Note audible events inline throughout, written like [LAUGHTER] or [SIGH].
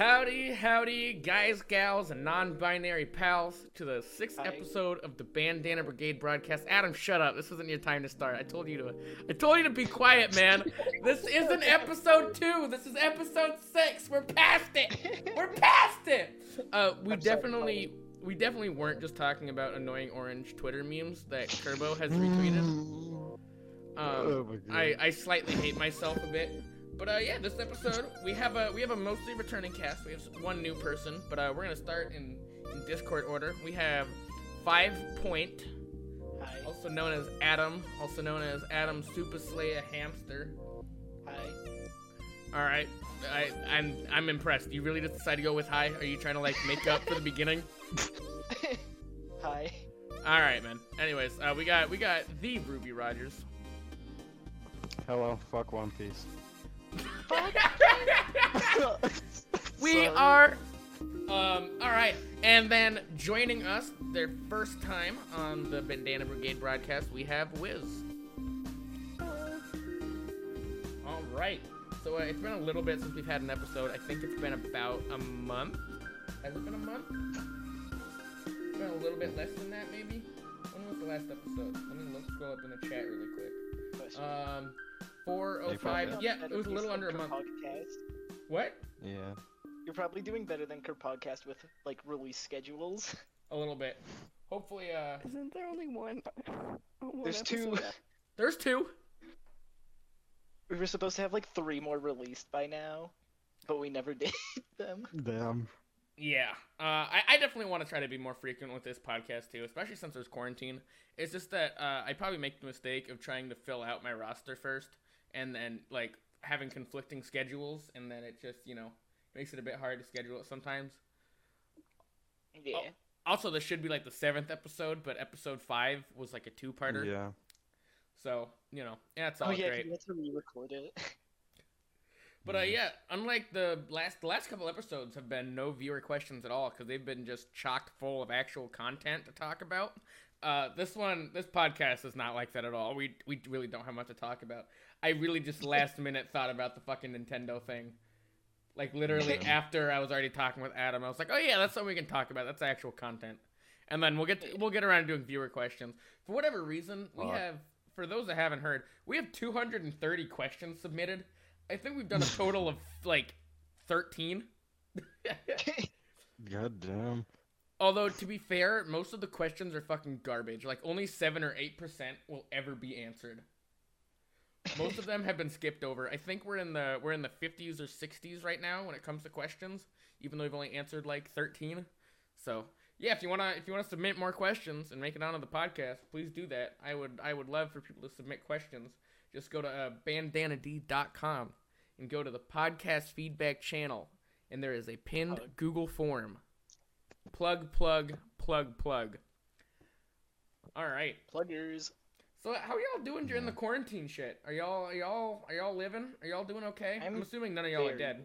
Howdy, howdy, guys, gals, and non-binary pals, to the sixth Hi. episode of the Bandana Brigade broadcast. Adam, shut up. This isn't your time to start. I told you to. I told you to be quiet, man. This isn't episode two. This is episode six. We're past it. We're past it. Uh, we I'm sorry, definitely, we definitely weren't just talking about annoying orange Twitter memes that Turbo has retweeted. Um, Oh my God. I, I slightly hate myself a bit. But uh, yeah, this episode we have a we have a mostly returning cast. We have one new person, but uh, we're gonna start in, in Discord order. We have Five Point, Hi. also known as Adam, also known as Adam Super Slayer Hamster. Hi. All right, I I'm I'm impressed. You really just decided to go with hi? Are you trying to like make up for the beginning? [LAUGHS] Hi. All right, man. Anyways, uh, we got we got the Ruby Rogers. Hello, fuck One Piece. We Sorry. are. Um, all right, and then joining us, their first time on the Bandana Brigade broadcast, we have Wiz. All right, so uh, it's been a little bit since we've had an episode. I think it's been about a month. Has it been a month? It's been a little bit less than that, maybe. When was the last episode? Let me look, scroll up in the chat really quick. Um, four oh five. Yeah, it was a little under a month. Podcast. What? Yeah. You're probably doing better than Kerr Podcast with like release schedules. [LAUGHS] A little bit. Hopefully, uh, Isn't there only one? one There's two. episode? there's two. We were supposed to have like three more released by now, but we never [LAUGHS] did them. Damn. Yeah, uh, I, I definitely want to try to be more frequent with this podcast too, especially since there's quarantine. It's just that uh, I probably make the mistake of trying to fill out my roster first, and then like having conflicting schedules, and then it just you know makes it a bit hard to schedule it sometimes. Yeah. Oh. Also, this should be like the seventh episode, but episode five was like a two-parter, Yeah. so you know, yeah, it's all oh yeah, great. we had to re-record it. [LAUGHS] But uh, yeah, unlike the last the last couple episodes have been no viewer questions at all because they've been just chock full of actual content to talk about. Uh, this one, this podcast is not like that at all. We we really don't have much to talk about. I really just last minute thought about the fucking Nintendo thing. Like literally [LAUGHS] after I was already talking with Adam, I was like, "Oh yeah, that's something we can talk about. That's actual content." And then we'll get to, we'll get around to doing viewer questions. For whatever reason, we Fuck. have for those that haven't heard, we have 230 questions submitted. I think we've done a total of [LAUGHS] like 13. [LAUGHS] God damn. Although to be fair, most of the questions are fucking garbage. Like only 7 or 8% will ever be answered. Most of them have been skipped over. I think we're in the we're in the 50s or 60s right now when it comes to questions, even though we've only answered like 13. So, yeah, if you want to if you want to submit more questions and make it onto the podcast, please do that. I would I would love for people to submit questions. Just go to uh, bandanad.com and go to the podcast feedback channel and there is a pinned Plug. Google form. Plug plug plug plug. All right. Pluggers. So how are y'all doing during the quarantine shit? Are y'all are y'all are y'all living? Are y'all doing okay? I'm, I'm assuming none of y'all are dead.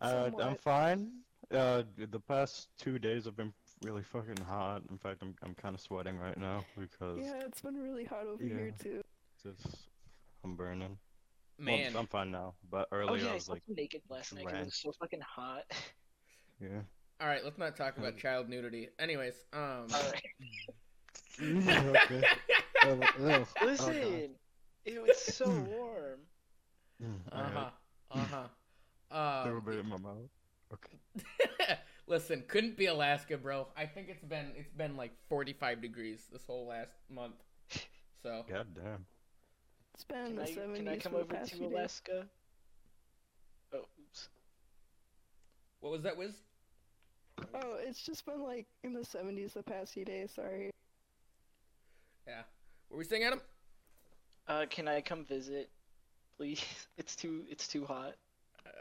Uh, I'm fine. Uh, the past two days have been really fucking hot. In fact, I'm I'm kind of sweating right now because Yeah, it's been really hot over here too. Just I'm burning. Well, Man, I'm fine now, but Oh earlier yeah, I I was slept like, naked last night 'cause it was so fucking hot. yeah. all right, let's not talk about child nudity. Anyways, um, Alright. [LAUGHS] [LAUGHS] okay. [LAUGHS] Oh, Listen, it was so warm. Mm, uh huh, uh huh. Throw a Um, bit in my mouth. Okay. [LAUGHS] listen, couldn't be Alaska, bro. I think it's been it's been like 45 degrees this whole last month. So [LAUGHS] God damn. It's been in Can the I, 70s can I come over to few days. Alaska? Oh, oops. what was that, Wiz? Oh, it's just been like in the 70s the past few days. Sorry. Yeah. What were we saying, Adam? Uh, can I come visit, please? [LAUGHS] It's too, it's too hot.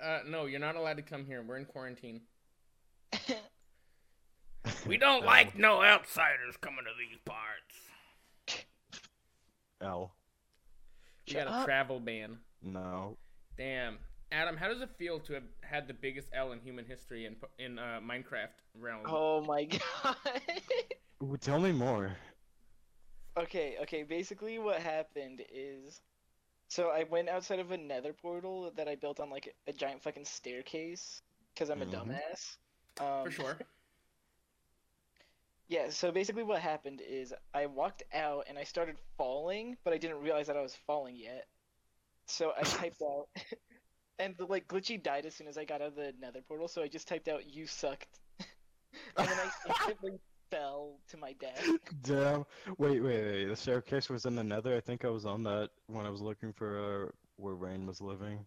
Uh, no, you're not allowed to come here. We're in quarantine. [LAUGHS] We don't L. like no outsiders coming to these parts. L. We Shut got a travel ban. No. Damn. Adam, how does it feel to have had the biggest L in human history in in uh, Minecraft realm? Oh my [LAUGHS] god. Ooh, tell me more. Okay, okay, basically what happened is so I went outside of a nether portal that I built on like a giant fucking staircase because I'm a Mhm. dumbass. Um, For sure. [LAUGHS] Yeah, so basically what happened is I walked out and I started falling, but I didn't realize that I was falling yet. So I [LAUGHS] typed out, [LAUGHS] and the like glitchy died as soon as I got out of the nether portal, so I just typed out, you sucked. and then I instantly fell to my death. [LAUGHS] Damn. Wait, wait, wait. The staircase was in the nether. I think I was on that when I was looking for uh, where Rain was living.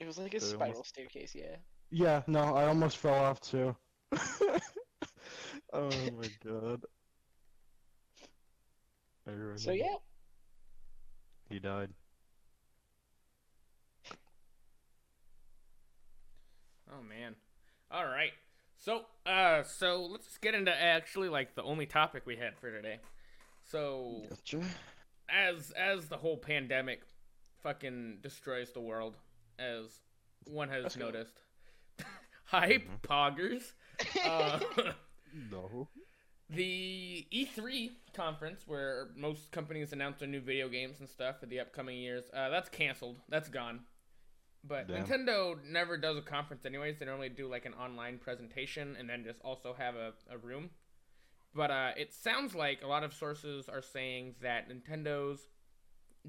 It was like a So spiral almost- staircase, yeah. Yeah, no, I almost fell off too. [LAUGHS] oh my god. I So yeah, He died. Oh man. All right. So, uh, so let's get into actually like the only topic we had for today. So, Gotcha. as as the whole pandemic fucking destroys the world, as one has Let's noticed. [LAUGHS] Hype Mhm. poggers. Uh, [LAUGHS] No. the E3 conference, where most companies announce their new video games and stuff for the upcoming years, uh, that's canceled. That's gone. But Damn. Nintendo never does a conference anyways. They normally do like an online presentation and then just also have a, a room. But uh, it sounds like a lot of sources are saying that Nintendo's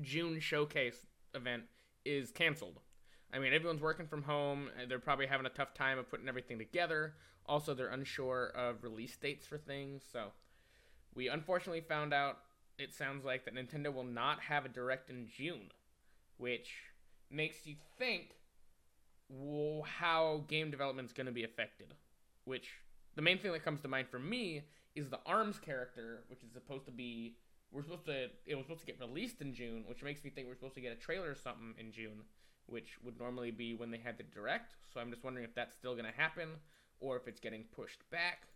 June showcase event is canceled. I mean, everyone's working from home. and They're probably having a tough time of putting everything together. Also, they're unsure of release dates for things. So, we unfortunately found out it sounds like that Nintendo will not have a direct in June, which makes you think well, how game development is going to be affected. Which the main thing that comes to mind for me is the Arms character, which is supposed to be we're supposed to it was supposed to get released in June, which makes me think we're supposed to get a trailer or something in June, which would normally be when they had the direct. So I'm just wondering if that's still going to happen or if it's getting pushed back.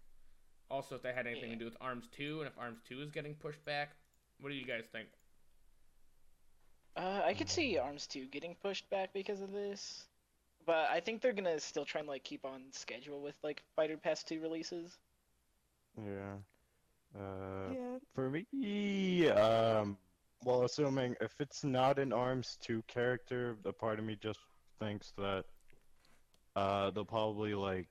Also, if that had anything Yeah. to do with Arms 2 and if Arms 2 is getting pushed back. What do you guys think? Uh, I could see Arms 2 getting pushed back because of this. But I think they're gonna still try and like keep on schedule with like Fighter Pass 2 releases. Yeah. Uh, yeah, for me, um, well, assuming if it's not an Arms 2 character, the part of me just thinks that uh, they'll probably like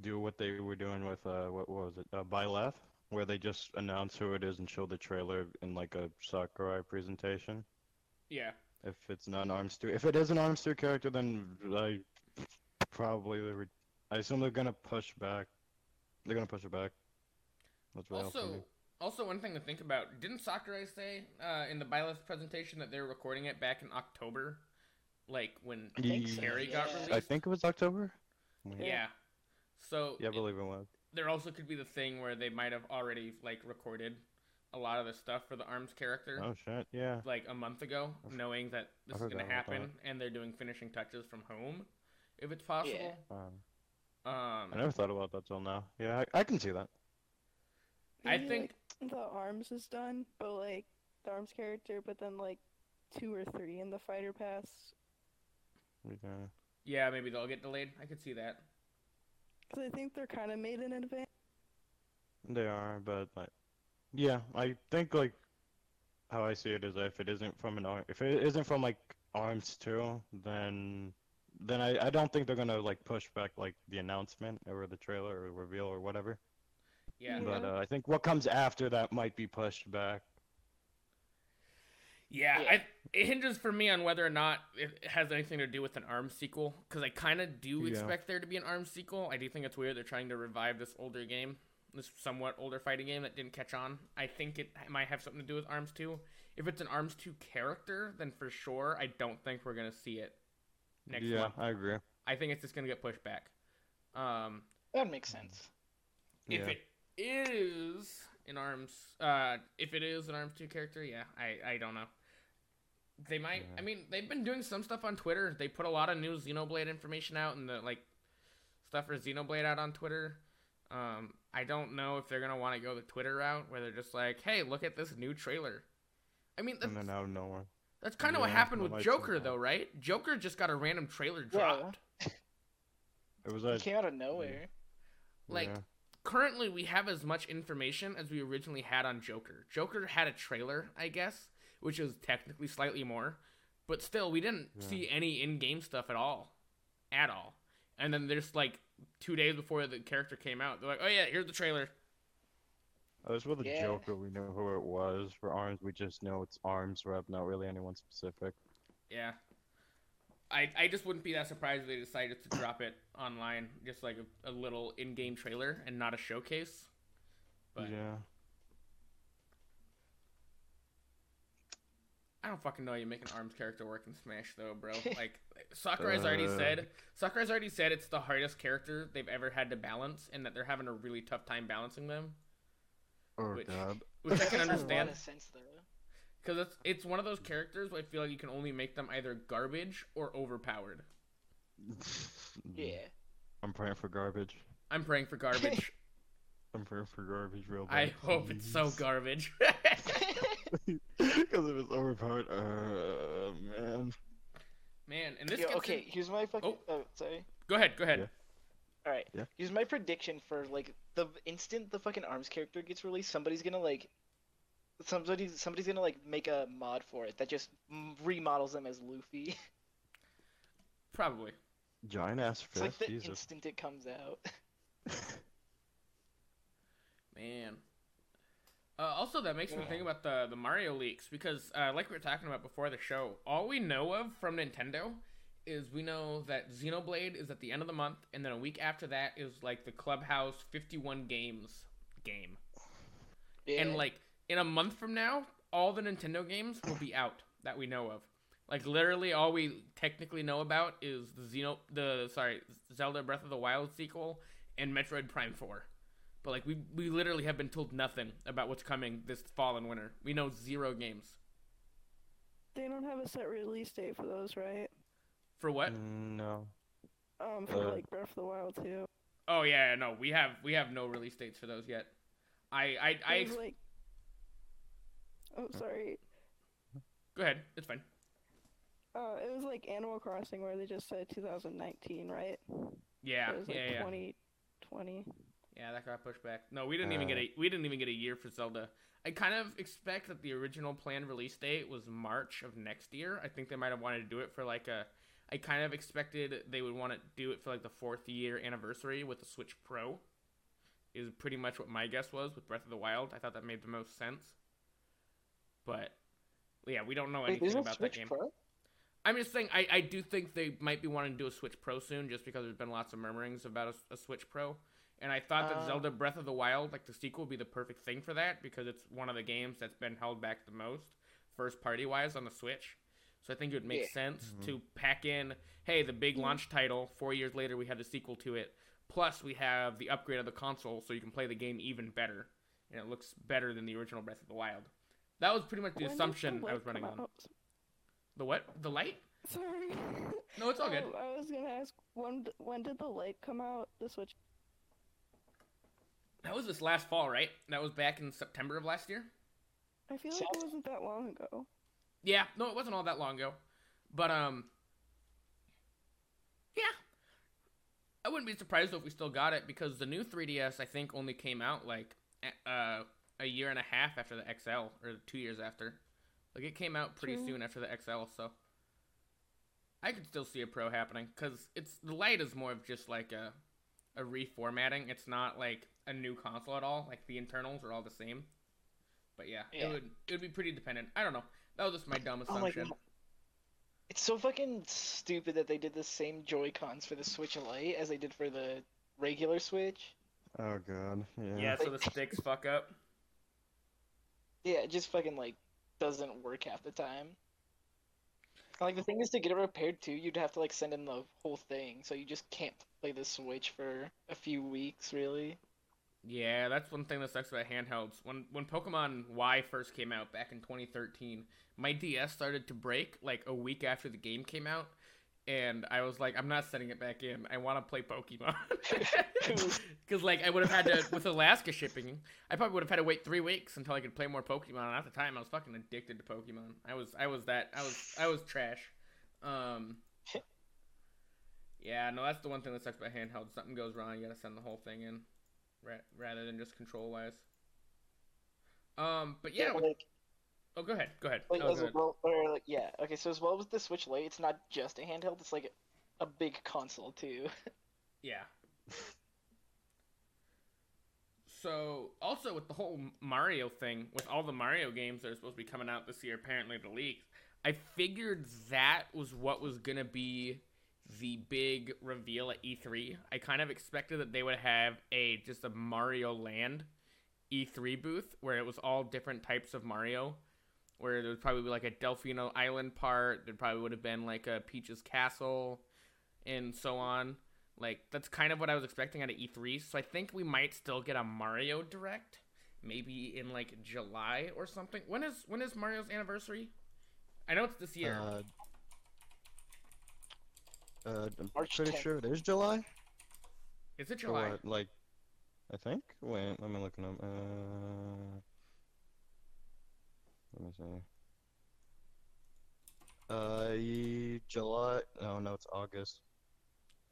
do what they were doing with uh, what was it, uh, Byleth, where they just announce who it is and show the trailer in like a Sakurai presentation. Yeah. If it's not an Arms 2, if it is an Arms 2 character, then I probably they would. I assume they're gonna push back. They're gonna push it back. That's what Also, also one thing to think about. Didn't Sakurai say uh, in the Byleth presentation that they were recording it back in October, like when I think so, Terry got released? I think it was October. Yeah. So Yeah, I it- believe it was. there also could be the thing where they might have already like recorded a lot of the stuff for the Arms character Oh shit, yeah. like a month ago, I f- knowing that this I is gonna about happen, and they're doing finishing touches from home, if it's possible. Um, Um, I never thought about that till now. Yeah, I, I can see that. I maybe, think like, the arms is done, but like the arms character, but then like two or three in the fighter pass. Yeah. yeah, maybe they'll get delayed. I could see that. Cause I think they're kind of made in advance. They are, but like, yeah, I think like how I see it is if it isn't from an ar- if it isn't from like Arms two, then then I, I don't think they're gonna like push back like the announcement or the trailer or reveal or whatever. Yeah. But uh, I think what comes after that might be pushed back. Yeah, Yeah. I, it hinges for me on whether or not it has anything to do with an ARMS sequel, because I kind of do Yeah. expect there to be an ARMS sequel. I do think it's weird they're trying to revive this older game, this somewhat older fighting game that didn't catch on. I think it might have something to do with ARMS 2. If it's an ARMS 2 character, then for sure, I don't think we're going to see it next yeah, month. I agree. I think it's just going to get pushed back. Um, That makes sense. if Yeah. it is an arms uh if it is an arms 2 character yeah i i don't know they might Yeah. i mean they've been doing some stuff on twitter they put a lot of new xenoblade information out and the like stuff for xenoblade out on twitter um i don't know if they're gonna want to go the twitter route where they're just like hey look at this new trailer i mean that's, And then out of nowhere. that's kind of what happened with joker that. though right joker just got a random trailer Yeah. dropped [LAUGHS] It was It came out of nowhere. like yeah. currently we have as much information as we originally had on Joker. Joker had a trailer, I guess, which is technically slightly more, but still we didn't Yeah. see any in-game stuff at all. At all. and then there's like two days before the character came out, they're like, "Oh yeah, here's the trailer." Oh, I was with a Yeah. Joker. We know who it was. For Arms, we just know it's Arms Rep, not really anyone specific. Yeah. I, I just wouldn't be that surprised if they decided to drop it online, just like a, a little in-game trailer and not a showcase. But Yeah. I don't fucking know how you make an arms character work in Smash though, bro. [LAUGHS] Like Sakurai's already Uh. said Sakurai's already said it's the hardest character they've ever had to balance and that they're having a really tough time balancing them. Oh Which- god. Which I can That makes a understand. sense though. Because it's it's one of those characters where I feel like you can only make them either garbage or overpowered. [LAUGHS] Yeah. I'm praying for garbage. I'm praying for garbage. [LAUGHS] I'm praying for garbage real bad. I hope it's so garbage. [LAUGHS] Because if it's overpowered, uh, man. Man, and this Yo, gets okay, in- here's my fucking. Oh. oh, sorry. Go ahead, go ahead. Yeah. All right. Yeah. Here's my prediction for like the instant the fucking arms character gets released, somebody's gonna like. Somebody, somebody's gonna like make a mod for it that just m- remodels them as Luffy. [LAUGHS] Probably. Giant ass fist. It's like the Jesus. instant it comes out. [LAUGHS] Man. Uh, also, that makes me think about the the Mario leaks because, uh, like we were talking about before the show, all we know of from Nintendo is we know that Xenoblade is at the end of the month, and then a week after that is like the Clubhouse 51 games game, Yeah. and like in a month from now, all the Nintendo games will be out that we know of. Like literally, all we technically know about is the Xeno, the sorry, Zelda Breath of the Wild sequel and Metroid Prime 4. But like we we literally have been told nothing about what's coming this fall and winter. We know zero games. They don't have a set release date for those, right? For what? Mm, No. Um, for Uh, like Breath of the Wild too. Oh yeah, no, we have we have no release dates for those yet. I I, I ex- was like. Oh, sorry. go ahead. It's fine. Uh, it was like Animal Crossing where they just said 2019, right? Yeah, It was like yeah, yeah. 2020. Yeah, that got pushed back. No, we didn't even Uh. get a we didn't even get a year for Zelda. I kind of expect that the original planned release date was March of next year. I think they might have wanted to do it for like a. I kind of expected they would want to do it for like the fourth year anniversary with the Switch Pro. Is pretty much what my guess was with Breath of the Wild. I thought that made the most sense. But yeah, we don't know Wait, anything there's a about that game. Pro? I'm just saying, I, I do think they might be wanting to do a Switch Pro soon, just because there's been lots of murmurings about a, a Switch Pro. And I thought that Uh. Zelda Breath of the Wild, like the sequel, would be the perfect thing for that, because it's one of the games that's been held back the most, first party wise, on the Switch. So I think it would make Yeah. sense to pack in, hey, the big launch title, four years later we have the sequel to it, plus we have the upgrade of the console, so you can play the game even better. And it looks better than the original Breath of the Wild. That was pretty much the When did assumption I was running on. The what? The light? Sorry. No, it's all [LAUGHS] good. Um, I was gonna ask when when did the light come out? The Switch. That was this last fall, right? That was back in September of last year. I feel like it wasn't that long ago. Yeah, no, it wasn't all that long ago, but um, yeah, I wouldn't be surprised if we still got it because the new 3DS I think only came out like a- uh, a year and a half after the XL or two years after. Like it came out pretty True. soon after the XL, so I could still see a Pro happening because it's the light is more of just like a a reformatting. It's not like a new console at all. Like the internals are all the same. But yeah, Yeah. it would it would be pretty dependent. I don't know. That was just my dumb Oh my assumption. It's so fucking stupid that they did the same Joy Cons for the Switch Lite as they did for the regular Switch. Oh god. Yeah. yeah, so the sticks [LAUGHS] fuck up. Yeah, it just fucking like doesn't work half the time. Like the thing is to get it repaired too, you'd have to like send in the whole thing, so you just can't play the Switch for a few weeks really. Yeah, that's one thing that sucks about handhelds. When when Pokemon Y first came out back in 2013, my DS started to break like a week after the game came out, and I was like, I'm not setting it back in. I want to play Pokemon. [LAUGHS] Because like I would have had to with Alaska shipping, I probably would have had to wait three weeks until I could play more Pokemon. And at the time, I was fucking addicted to Pokemon. I was I was that I was I was trash. Um. [LAUGHS] Yeah, no, that's the one thing that sucks about handhelds. Something goes wrong, you gotta send the whole thing in, ra- rather than just control wise. Um, but yeah, with- like oh, go ahead, go ahead. like Oh, as ahead. well or like yeah, okay, so as well with the Switch Lite, it's not just a handheld, it's like a big console too. [LAUGHS] Yeah. So, also with the whole Mario thing, with all the Mario games that are supposed to be coming out this year, apparently the leaks, I figured that was what was gonna be the big reveal at E3. I kind of expected that they would have a just a Mario Land E3 booth where it was all different types of Mario. Where there would probably be like a Delfino Island part. There probably would have been like a Peach's Castle, and so on. Like that's kind of what I was expecting out of E3. So I think we might still get a Mario Direct, maybe in like July or something. When is when is Mario's anniversary? I know it's this year. Uh, uh, I'm March pretty 10th. sure it is July. is it July? what, like, I think. Wait, let me look it up. Uh, let me see. Uh, July. Oh no, it's August.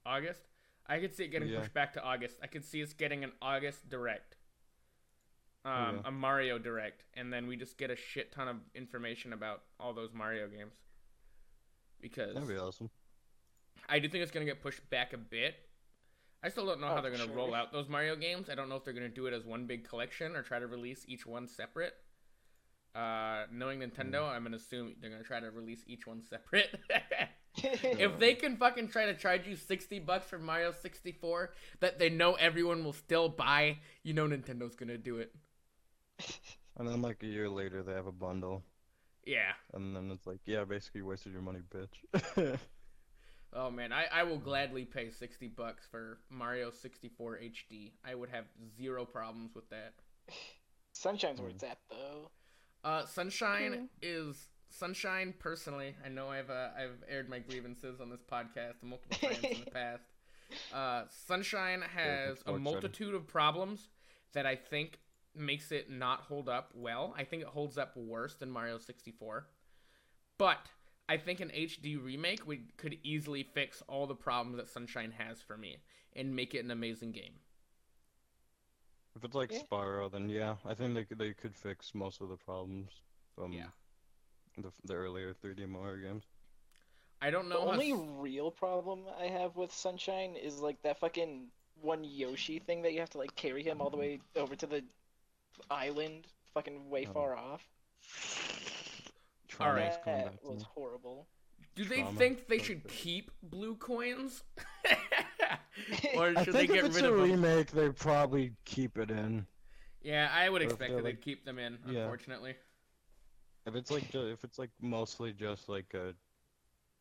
August. I could see it getting Yeah. pushed back to August. I could see us getting an August Direct. Um, Yeah. a Mario Direct, and then we just get a shit ton of information about all those Mario games. Because That'd be awesome. I do think it's gonna get pushed back a bit. I still don't know how Oh, they're gonna sure. roll out those Mario games. I don't know if they're gonna do it as one big collection or try to release each one separate. Uh, knowing Nintendo, Hmm. I'm gonna assume they're gonna try to release each one separate. [LAUGHS] [LAUGHS] if they can fucking try to charge you 60 bucks for Mario 64 that they know everyone will still buy, you know Nintendo's gonna do it. [LAUGHS] And then like a year later, they have a bundle, Yeah. and then it's like, yeah, basically you wasted your money, bitch. Oh man, I, I will gladly pay 60 bucks for Mario 64 HD. I would have zero problems with that. Sunshine's where Mm. it's at though. Uh, Sunshine Hmm. is Sunshine. Personally, I know I've uh, I've aired my grievances on this podcast multiple times in the [LAUGHS] past. Uh, Sunshine has a multitude of problems that I think makes it not hold up well. I think it holds up worse than Mario 64, but I think an HD remake would could easily fix all the problems that Sunshine has for me and make it an amazing game. if it's like Yeah. Spyro, then yeah, I think they could, they could fix most of the problems from Yeah. the the earlier 3D Mario games. I don't know. The only s- real problem I have with Sunshine is like that fucking one Yoshi thing that you have to like carry him all the way over to the island, fucking way Oh. far off. Alright. Trauma's coming That back to was horrible. Do they trauma. think they should keep blue coins? [LAUGHS] or I should think they if get it's rid a of them? remake, they probably keep it in. Yeah, I would Or if expect they're that they'd like- keep them in, Yeah. unfortunately. If it's like ju- if it's like mostly just like a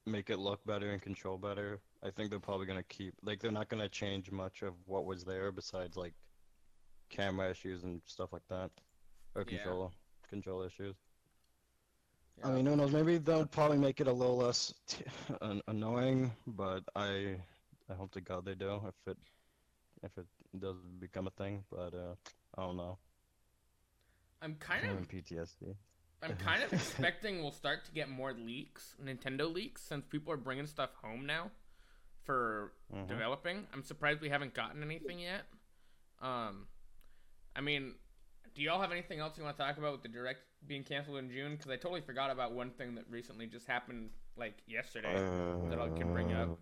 make it look better and control better, I think they're probably gonna keep like they're not gonna change much of what was there besides like camera issues and stuff like that, or Yeah. control control issues. I mean, who knows? Maybe they'll probably make it a little less t- [LAUGHS] an- annoying, but I I hope to God they do if it if it does become a thing. But uh, I don't know. I'm kind I'm of PTSD. I'm kind of expecting we'll start to get more leaks, Nintendo leaks, since people are bringing stuff home now for Mhm. developing. I'm surprised we haven't gotten anything yet. Um, I mean, do y'all have anything else you want to talk about with the direct being canceled in June? Because I totally forgot about one thing that recently just happened, like yesterday. that I can bring up.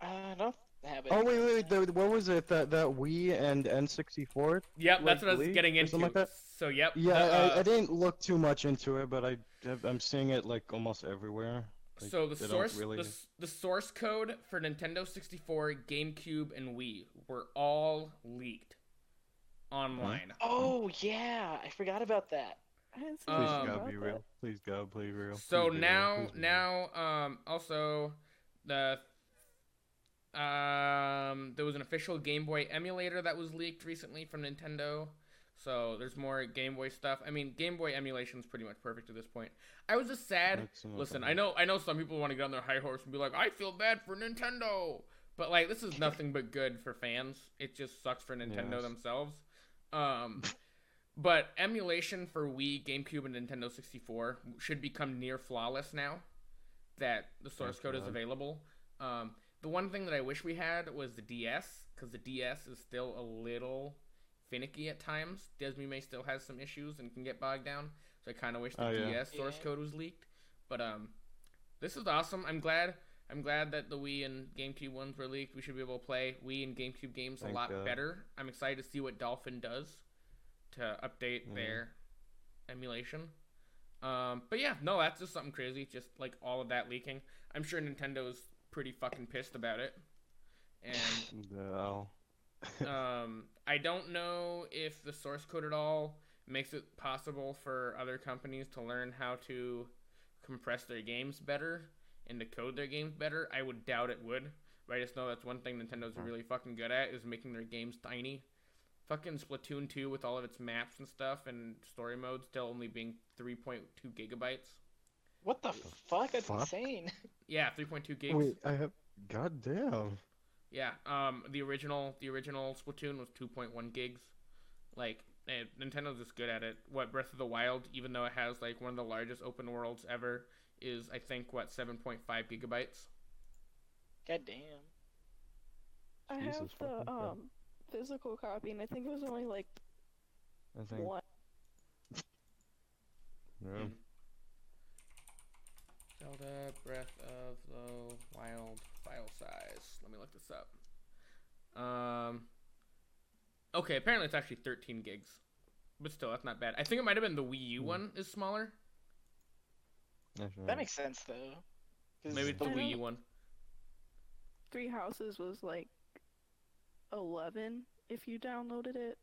I don't have it. Oh wait, wait, wait. The, what was it? That that Wii and N64? Yep, like, that's what I was leaked getting into. something like that? So yep. Yeah, the, I, uh, I didn't look too much into it, but I I'm seeing it like almost everywhere. Like, so the source really- the, the source code for Nintendo 64, GameCube, and Wii were all leaked online. Oh yeah, I forgot about that. I didn't see Please Um, anything God be real. Please God, be real. So Please be now real. now um also the um there was an official Game Boy emulator that was leaked recently from Nintendo. So there's more Game Boy stuff. I mean, Game Boy emulation is pretty much perfect at this point. I was just sad. Listen, of I know I know some people want to get on their high horse and be like, I feel bad for Nintendo. But like this is nothing but good for fans. It just sucks for Nintendo Yes. themselves. Um [LAUGHS] but emulation for Wii, GameCube, and Nintendo 64 should become near flawless now that the source Thank code is available. Um, the one thing that I wish we had was the DS, because the DS is still a little finicky at times. DeSmuME still has some issues and can get bogged down. So I kind of wish the Oh, yeah. DS source Yeah. code was leaked. But um, this is awesome. I'm glad. I'm glad that the Wii and GameCube ones were leaked. We should be able to play Wii and GameCube games a lot God. better. I'm excited to see what Dolphin does to update Mhm. their emulation. Um, but yeah, no, that's just something crazy. Just like all of that leaking. I'm sure Nintendo's pretty fucking pissed about it. And [LAUGHS] No. um, I don't know if the source code at all makes it possible for other companies to learn how to compress their games better and to code their games better. I would doubt it would. But I just know that's one thing Nintendo's really fucking good at is making their games tiny. Fucking Splatoon 2 with all of its maps and stuff and story modes still only being 3.2 gigabytes. What the fuck? That's fuck? insane. Yeah, 3.2 gigs. Wait, I have. God damn. Yeah, um, the original the original Splatoon was 2.1 gigs. Like, eh, Nintendo's just good at it. What Breath of the Wild, even though it has like one of the largest open worlds ever, is I think what 7.5 gigabytes. God damn. I have the um physical copy, and I think it was only like I think. one. Yeah. Zelda Breath of the Wild file size. Let me look this up. Um. Okay, apparently it's actually 13 gigs, but still that's not bad. I think it might have been the Wii U Hmm. one is smaller. Right. That makes sense though. Maybe it's the Wii U one. Three Houses was like eleven if you downloaded it.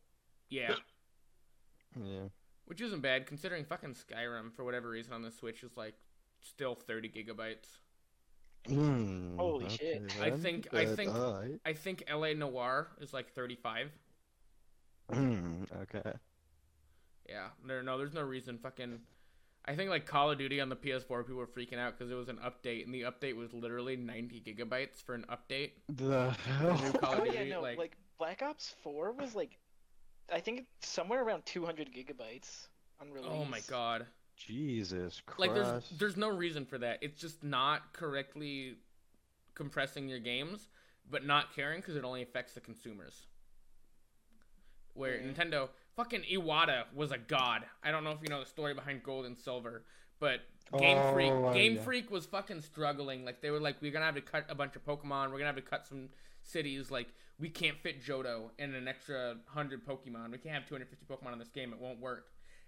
Yeah. Yeah. Which isn't bad considering fucking Skyrim for whatever reason on the Switch is like still 30 gigabytes. Mm, Holy okay shit. I think- I think- alright. I think LA Noire is like 35. Mm, okay. Yeah. There no there's no reason fucking I think like Call of Duty on the PS4 people were freaking out cuz it was an update and the update was literally 90 gigabytes for an update. The hell? new Call of [LAUGHS] Oh yeah, no, like, like... Black Ops 4 was like, I think somewhere around 200 gigabytes on release. Oh my god. Jesus Christ. Like there's there's no reason for that. It's just not correctly compressing your games, but not caring because it only affects the consumers. Where Yeah. Nintendo, fucking Iwata was a god. I don't know if you know the story behind Gold and Silver, but Game Oh, Freak, Game yeah. Freak was fucking struggling. Like they were like, we're gonna have to cut a bunch of Pokemon. We're gonna have to cut some cities. Like we can't fit Johto and an extra hundred Pokemon. We can't have 250 Pokemon in this game. It won't work.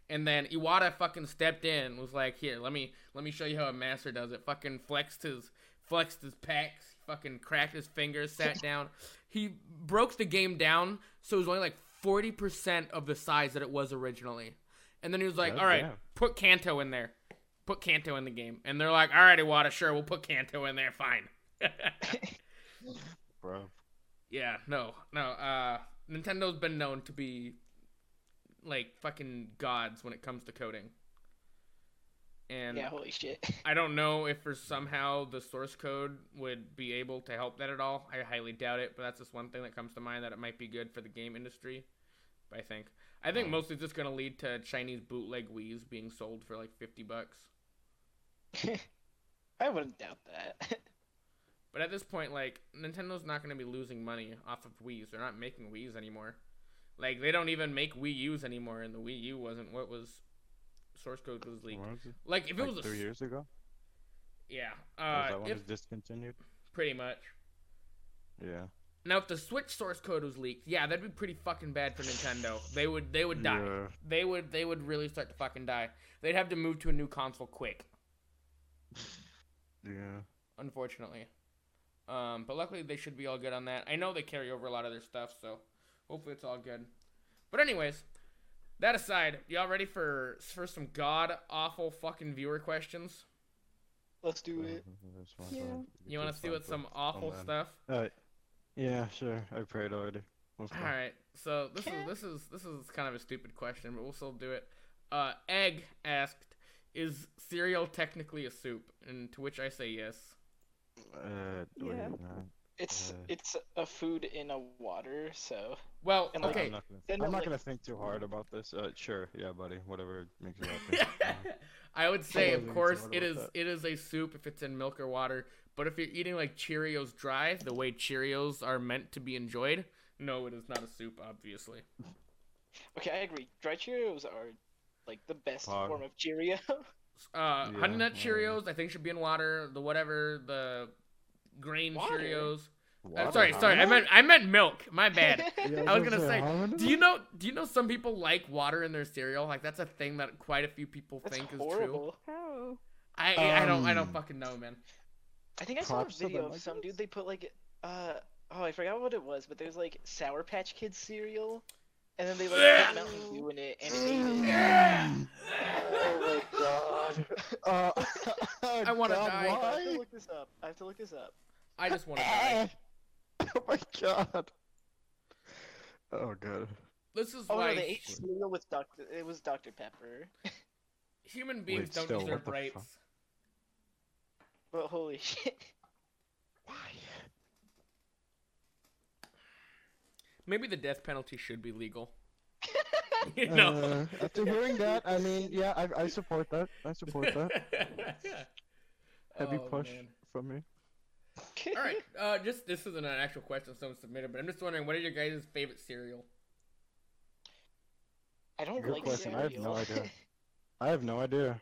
And then Iwata fucking stepped in, was like, "Here, let me let me show you how a master does it." Fucking flexed his flexed his pecs, fucking cracked his fingers, sat [LAUGHS] down. He broke the game down so it was only like forty percent of the size that it was originally. And then he was like, God "All right, damn. put Kanto in there. Put Kanto in the game." And they're like, "All right, Iwata, sure, we'll put Kanto in there. Fine." [LAUGHS] Bro. Yeah, no, no. Uh, Nintendo's been known to be like fucking gods when it comes to coding. And Yeah, holy shit. [LAUGHS] I don't know if for somehow the source code would be able to help that at all. I highly doubt it, but that's just one thing that comes to mind that it might be good for the game industry. I think I think mostly it's just gonna lead to Chinese bootleg Wii's being sold for like fifty bucks. [LAUGHS] I wouldn't doubt that. [LAUGHS] But at this point, like Nintendo's not going to be losing money off of Wii's. They're not making Wii's anymore. Like they don't even make Wii U's anymore, and the Wii U wasn't what was source code was leaked. Was? Like if it was three s- years ago? yeah, Uh, that one if is discontinued? pretty much. Yeah. Now if the Switch source code was leaked, yeah, that'd be pretty fucking bad for Nintendo. They would they would die. Yeah. They would they would really start to fucking die. They'd have to move to a new console quick. [LAUGHS] Yeah. unfortunately. Um, but luckily they should be all good on that. I know they carry over a lot of their stuff, so hopefully it's all good. But anyways, that aside, y'all ready for for some god awful fucking viewer questions? Let's do it. Yeah. You want to see what some Oh, awful man. stuff? Uh, yeah, sure. I prayed already. Let's go. All right. So this is this is this is kind of a stupid question, but we'll still do it. Uh, Egg asked, "Is cereal technically a soup?" And to which I say yes. Uh, Yeah. No. It's Uh. it's a food in a water, so Well, And, like, okay. I'm not gonna, I'm not like- gonna think too hard about this. Uh, sure, yeah, buddy. Whatever makes you happy. [LAUGHS] I would say, of course, it is about it is a soup if it's in milk or water. But if you're eating like Cheerios dry, the way Cheerios are meant to be enjoyed, no, it is not a soup. Obviously, [LAUGHS] okay, I agree. Dry Cheerios are like the best Pog. form of Cheerio. [LAUGHS] uh, Honey Nut Yeah, Cheerios I think should be in water. The whatever the grain Water? Cheerios. Uh, sorry, how sorry. I meant I meant milk. My [LAUGHS] bad. Yeah, I was gonna say, how do you know do you know some people like water in their cereal? Like that's a thing that quite a few people That's think is true. horrible. How? I I don't I don't Um, fucking know, man. I think I saw a video of some dude. They put like, uh, oh, I forgot what it was, but there's like Sour Patch Kids cereal, and then they like put Mountain Dew in it and ate it. Oh my god. [LAUGHS] Uh, [LAUGHS] I wanna God, die. I have to look this up. I have to look this up. I just want to die. [LAUGHS] oh my god. Oh god. This is Oh why no, they ate cereal with Dr. It was Dr. Pepper. [LAUGHS] human beings Wait, don't still, deserve the rights. fuck? But holy [LAUGHS] shit. Why? Maybe the death penalty should be legal. you know. Uh, after hearing that, I mean, yeah, I, I support that. I support that. Heavy Oh, push man. from me. All right, uh, just this isn't an actual question someone submitted, but I'm just wondering, what are your guys' favorite cereal? I don't Good like question, I have no idea. I have no idea.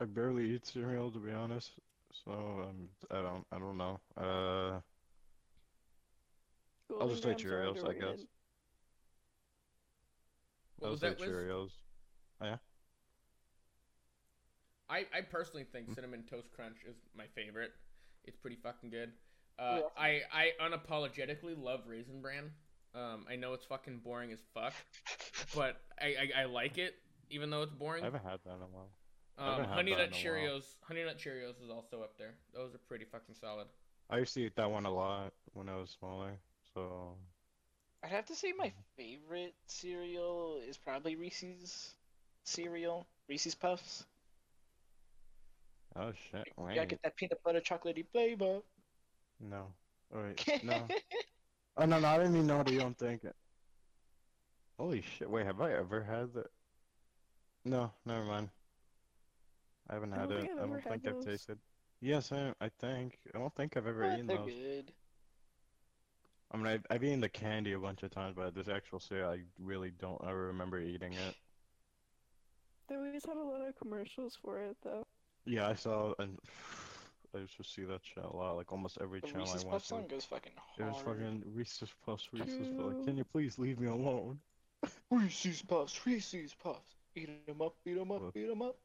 I barely eat cereal to be honest, so um, I don't, I don't know. Uh, I'll just say Grams are Cheerios, I guess. What I'll was say that, Wiz? Cheerios. I, I personally think cinnamon toast crunch is my favorite. It's pretty fucking good. Uh, Yeah. I I unapologetically love raisin bran. Um, I know it's fucking boring as fuck, [LAUGHS] but I, I, I like it even though it's boring. I haven't had that in a while. Um, honey nut in a while. Cheerios, honey nut Cheerios is also up there. Those are pretty fucking solid. I used to eat that one a lot when I was smaller, so I'd have to say my favorite cereal is probably Reese's cereal, Reese's Puffs. Oh shit, You gotta get that peanut butter chocolatey flavor. no, All right. no, [LAUGHS] oh no, no, I didn't mean no to you. I'm thinking. Holy shit! Wait, have I ever had that? No, never mind. I haven't I had it. I've I don't had think I've those. tasted. Yes, I, I think. I don't think I've ever But eaten they're those. good. I mean, I've, I've eaten the candy a bunch of times, but this actual cereal, I really don't ever remember eating it. They always had a lot of commercials for it though. Yeah, I saw, and I used to see that shit a lot, like almost every The channel Reese's I went Puff to. song goes fucking It hard. was fucking Reese's Puffs, Reese's Puffs. True. Can you please leave me alone? [LAUGHS] Reese's Puffs, Reese's Puffs. Eat 'em up, eat 'em up, Look. eat 'em up.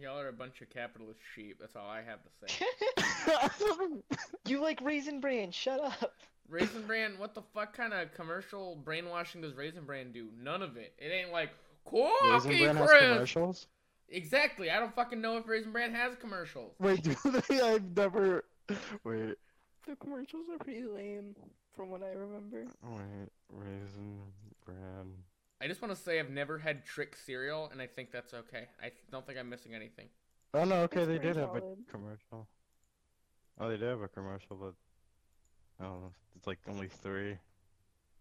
Y'all are a bunch of capitalist sheep. That's all I have to say. [LAUGHS] you like Raisin Bran, shut up. Raisin Bran, what the fuck kind of commercial brainwashing does Raisin Bran do? None of it. It ain't like Raisin cookie Bran has crisp. commercials? Exactly. I don't fucking know if Raisin Bran has commercials. Wait, do they? I've never. Wait, The commercials are pretty lame, from what I remember. wait, Raisin Bran. I just want to say I've never had trick cereal, and I think that's okay. I don't think I'm missing anything. Oh no, okay, It's they pretty did have a commercial. Oh, they did have a commercial, but oh, it's like only three.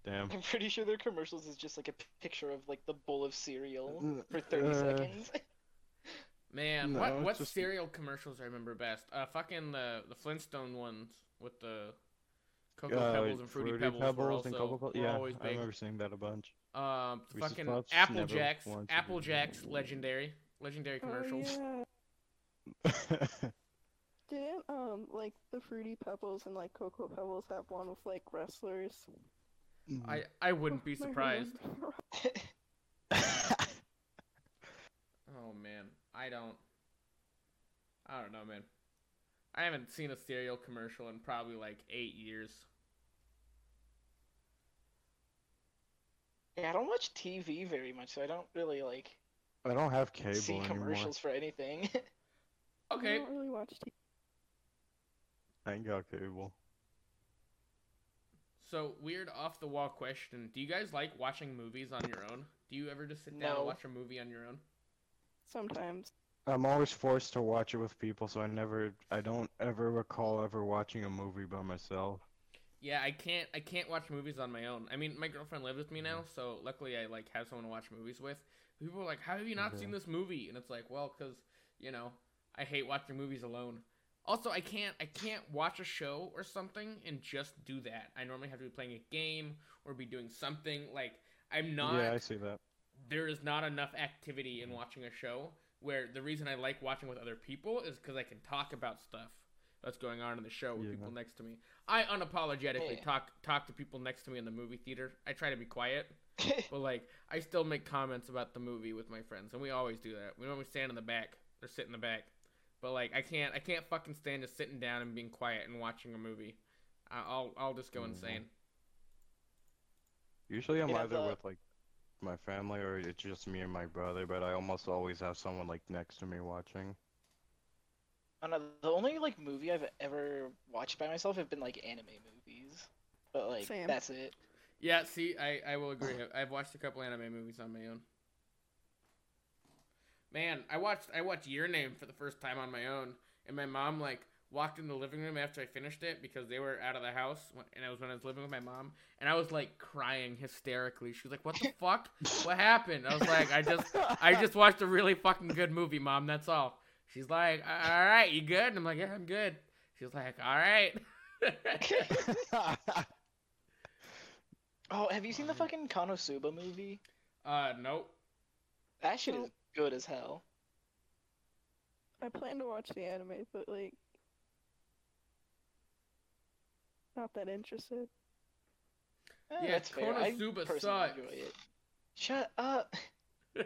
Damn. I'm pretty sure their commercials is just like a picture of like the bowl of cereal Mm, for 30 uh, seconds. [LAUGHS] Man, No, what what just- cereal commercials I remember best? Uh, fucking the the Flintstone ones with the Cocoa Uh, Pebbles and Fruity, Pebbles, were also and Cocoa Pebbles. Yeah, always I big. remember seeing that a bunch. Um, Reese's fucking Puffs, Apple Jacks, Apple Jacks, legendary, legendary commercials. Oh yeah. [LAUGHS] Didn't um like the fruity pebbles and like cocoa pebbles have one with like wrestlers? I I wouldn't be surprised. [LAUGHS] remember Oh man, I don't. I don't know, man. I haven't seen a cereal commercial in probably like eight years. yeah, I don't watch TV very much, so I don't really like I don't have cable see anymore. commercials for anything. [LAUGHS] Okay. I Okay, don't really watch TV. I ain't got cable. so weird off the wall question: Do you guys like watching movies on your own? Do you ever just sit down No. and watch a movie on your own? Sometimes. I'm always forced to watch it with people, so I never, I don't ever recall ever watching a movie by myself. Yeah, I can't. I can't watch movies on my own. I mean, my girlfriend lives with me now, so luckily I like have someone to watch movies with. People are like, "How have you not Okay. seen this movie?" And it's like, well, because you know, I hate watching movies alone. Also, I can't. I can't watch a show or something and just do that. I normally have to be playing a game or be doing something. Like I'm not. Yeah, I see that. there is not enough activity in watching a show where the reason I like watching with other people is because I can talk about stuff. that's going on in the show with Yeah. people next to me. I unapologetically Yeah. talk talk to people next to me in the movie theater. I try to be quiet, [LAUGHS] but like I still make comments about the movie with my friends, and we always do that. We normally stand in the back or sit in the back, but like I can't I can't fucking stand just sitting down and being quiet and watching a movie. I- I'll I'll just go Mhm. insane. Usually I'm Yeah, either the- with like my family or it's just me and my brother, but I almost always have someone like next to me watching. I don't know, the only like movie I've ever watched by myself have been like anime movies, but like Same. that's it. Yeah, see, I, I will agree. I've watched a couple anime movies on my own. Man, I watched I watched Your Name for the first time on my own, and my mom like walked in the living room after I finished it because they were out of the house, and it was when I was living with my mom, and I was like crying hysterically. She was like, "What the [LAUGHS] fuck? What happened?" I was like, "I just I just watched a really fucking good movie, mom. That's all." She's like, "All right, you good?" And I'm like, "Yeah, I'm good." She's like, "All right." [LAUGHS] Oh, have you seen the fucking Konosuba movie? uh, nope. That shit is good as hell. I plan to watch the anime, but like, not that interested. Eh, Yeah, that's fair. I Konosuba personally sucks. enjoy it. Shut up. [LAUGHS]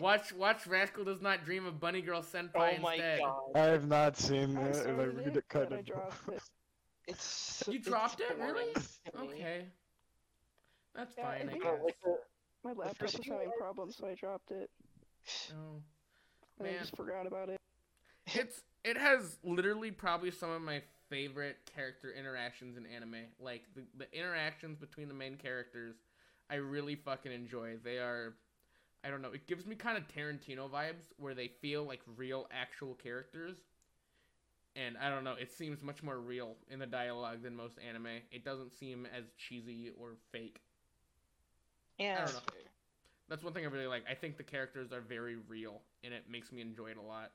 watch watch Rascal Does Not Dream of Bunny Girl Senpai oh my instead. god. I have not seen I it, and I read it, it kind of. dropped it. It's so- You it's dropped it, really? Okay. That's Yeah, fine, I guess. Like the, My laptop was having hours- problems, so I dropped it. Oh. And I just forgot about it. It's it has literally probably some of my favorite character interactions in anime. Like the, the interactions between the main characters, I really fucking enjoy. They are I don't know, it gives me kind of Tarantino vibes where they feel like real actual characters. And I don't know, it seems much more real in the dialogue than most anime. It doesn't seem as cheesy or fake. yeah, I don't know. That's one thing I really like. I think the characters are very real, and it makes me enjoy it a lot.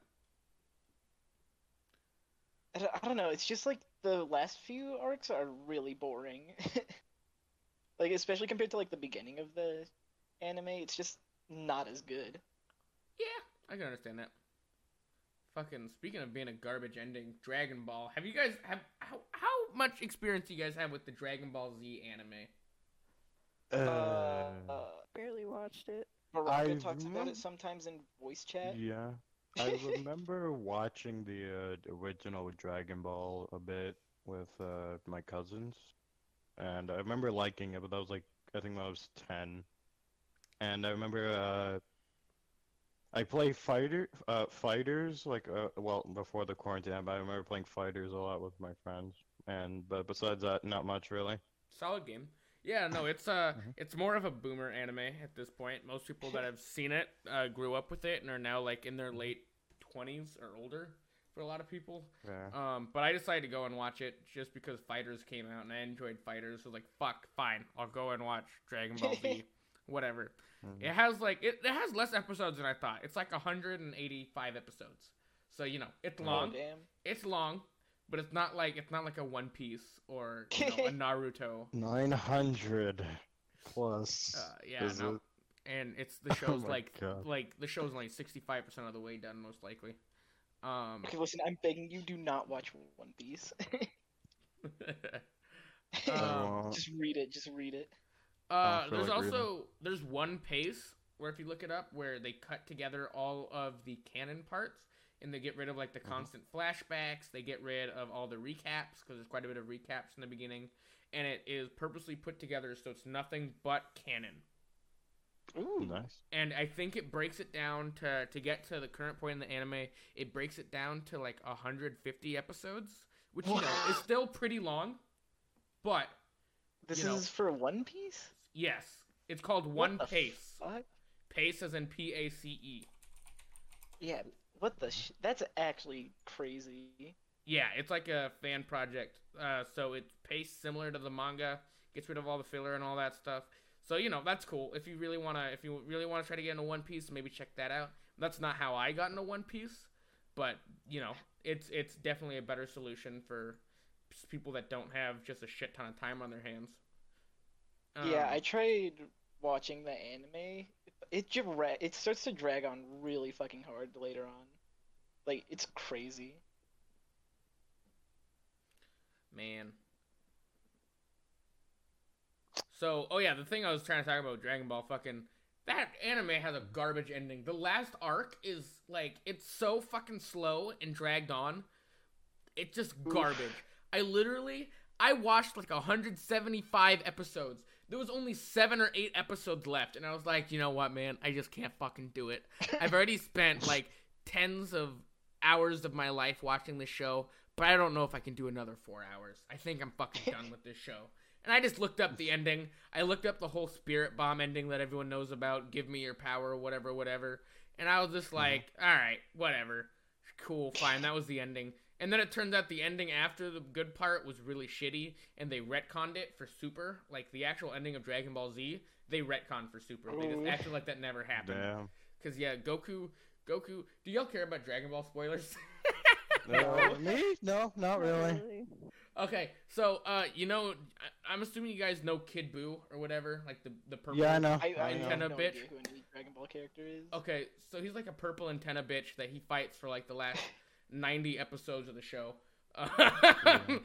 I don't, I don't know. It's just like the last few arcs are really boring. [LAUGHS] like especially compared to like the beginning of the anime, it's just not as good. Yeah, I can understand that. Fucking speaking of being a garbage ending, Dragon Ball. Have you guys have how how much experience do you guys have with the Dragon Ball Z anime? Uh, Uh, Barely watched it. Baraka I talks about it sometimes in voice chat. yeah. [LAUGHS] I remember watching the uh, original Dragon Ball a bit with uh, my cousins, and I remember liking it, but that was like I think when I was ten, and I remember uh, I play fighter uh, fighters like uh, well before the quarantine, but I remember playing fighters a lot with my friends, and but besides that, not much really. Solid game. Yeah, no, it's uh, Mhm. it's more of a boomer anime at this point. Most people that have seen it uh, grew up with it and are now like in their late twenties or older. For a lot of people, Yeah. Um, but I decided to go and watch it just because Fighters came out and I enjoyed Fighters. So like, fuck, fine, I'll go and watch Dragon Ball Z, [LAUGHS] whatever. Mhm. It has like it, it has less episodes than I thought. It's like 185 episodes. So you know, it's Oh, long. damn. It's long, but it's not like it's not like a One Piece or you know, a [LAUGHS] Naruto. Nine hundred plus. Uh, yeah, is no. it? And it's the [LAUGHS] show's my like God. like the show's only 65% of the way done most likely. Um Okay, listen, I'm begging you, do not watch One Piece. [LAUGHS] Um, just read it. Just read it. Uh, there's like reading. also there's one pace where if you look it up, where they cut together all of the canon parts and they get rid of like the Mhm. constant flashbacks. They get rid of all the recaps because there's quite a bit of recaps in the beginning, and it is purposely put together so it's nothing but canon. Ooh. Nice. And I think it breaks it down to to get to the current point in the anime. It breaks it down to like 150 episodes, which you know is still pretty long, but This You know. is for One Piece. yes, it's called What One the Pace. Fuck. Pace as in P A C E. Yeah. What the? Sh- That's actually crazy. Yeah, it's like a fan project. Uh, so it's paced similar to the manga, gets rid of all the filler and all that stuff. So you know that's cool. If you really wanna, if you really wanna try to get into One Piece, maybe check that out. That's not how I got into One Piece, but you know it's it's definitely a better solution for people that don't have just a shit ton of time on their hands. yeah, Um, I tried watching the anime. It dra- it starts to drag on really fucking hard later on. Like it's crazy. Man. So, oh yeah, the thing I was trying to talk about Dragon Ball fucking that anime has a garbage ending. The last arc is like it's so fucking slow and dragged on. It's just garbage. I literally I watched like 175 episodes. There was only 7 or 8 episodes left and I was like, "You know what, man? I just can't fucking do it. I've already [LAUGHS] spent like tens of hours of my life watching this show, but I don't know if I can do another 4 hours. I think I'm fucking [LAUGHS] done with this show." And I just looked up the ending. I looked up the whole spirit bomb ending that everyone knows about. Give me your power, whatever, whatever. And I was just mm-hmm. like, all right, whatever. Cool, fine. That was the ending. And then it turns out the ending after the good part was really shitty, and they retconned it for Super. Like the actual ending of Dragon Ball Z, they retconned for Super. They just acted like that never happened. Damn. Cause yeah, Goku, Goku. Do y'all care about Dragon Ball spoilers? [LAUGHS] Uh, me? No, not really. Okay, so uh, you know, I- I'm assuming you guys know Kid Buu or whatever, like the the purple. Yeah, I know. I, I I know. have Antenna no bitch. idea who any Dragon Ball character is. Okay, so he's like a purple antenna bitch that he fights for like the last 90 episodes of the show. [LAUGHS] Mm-hmm.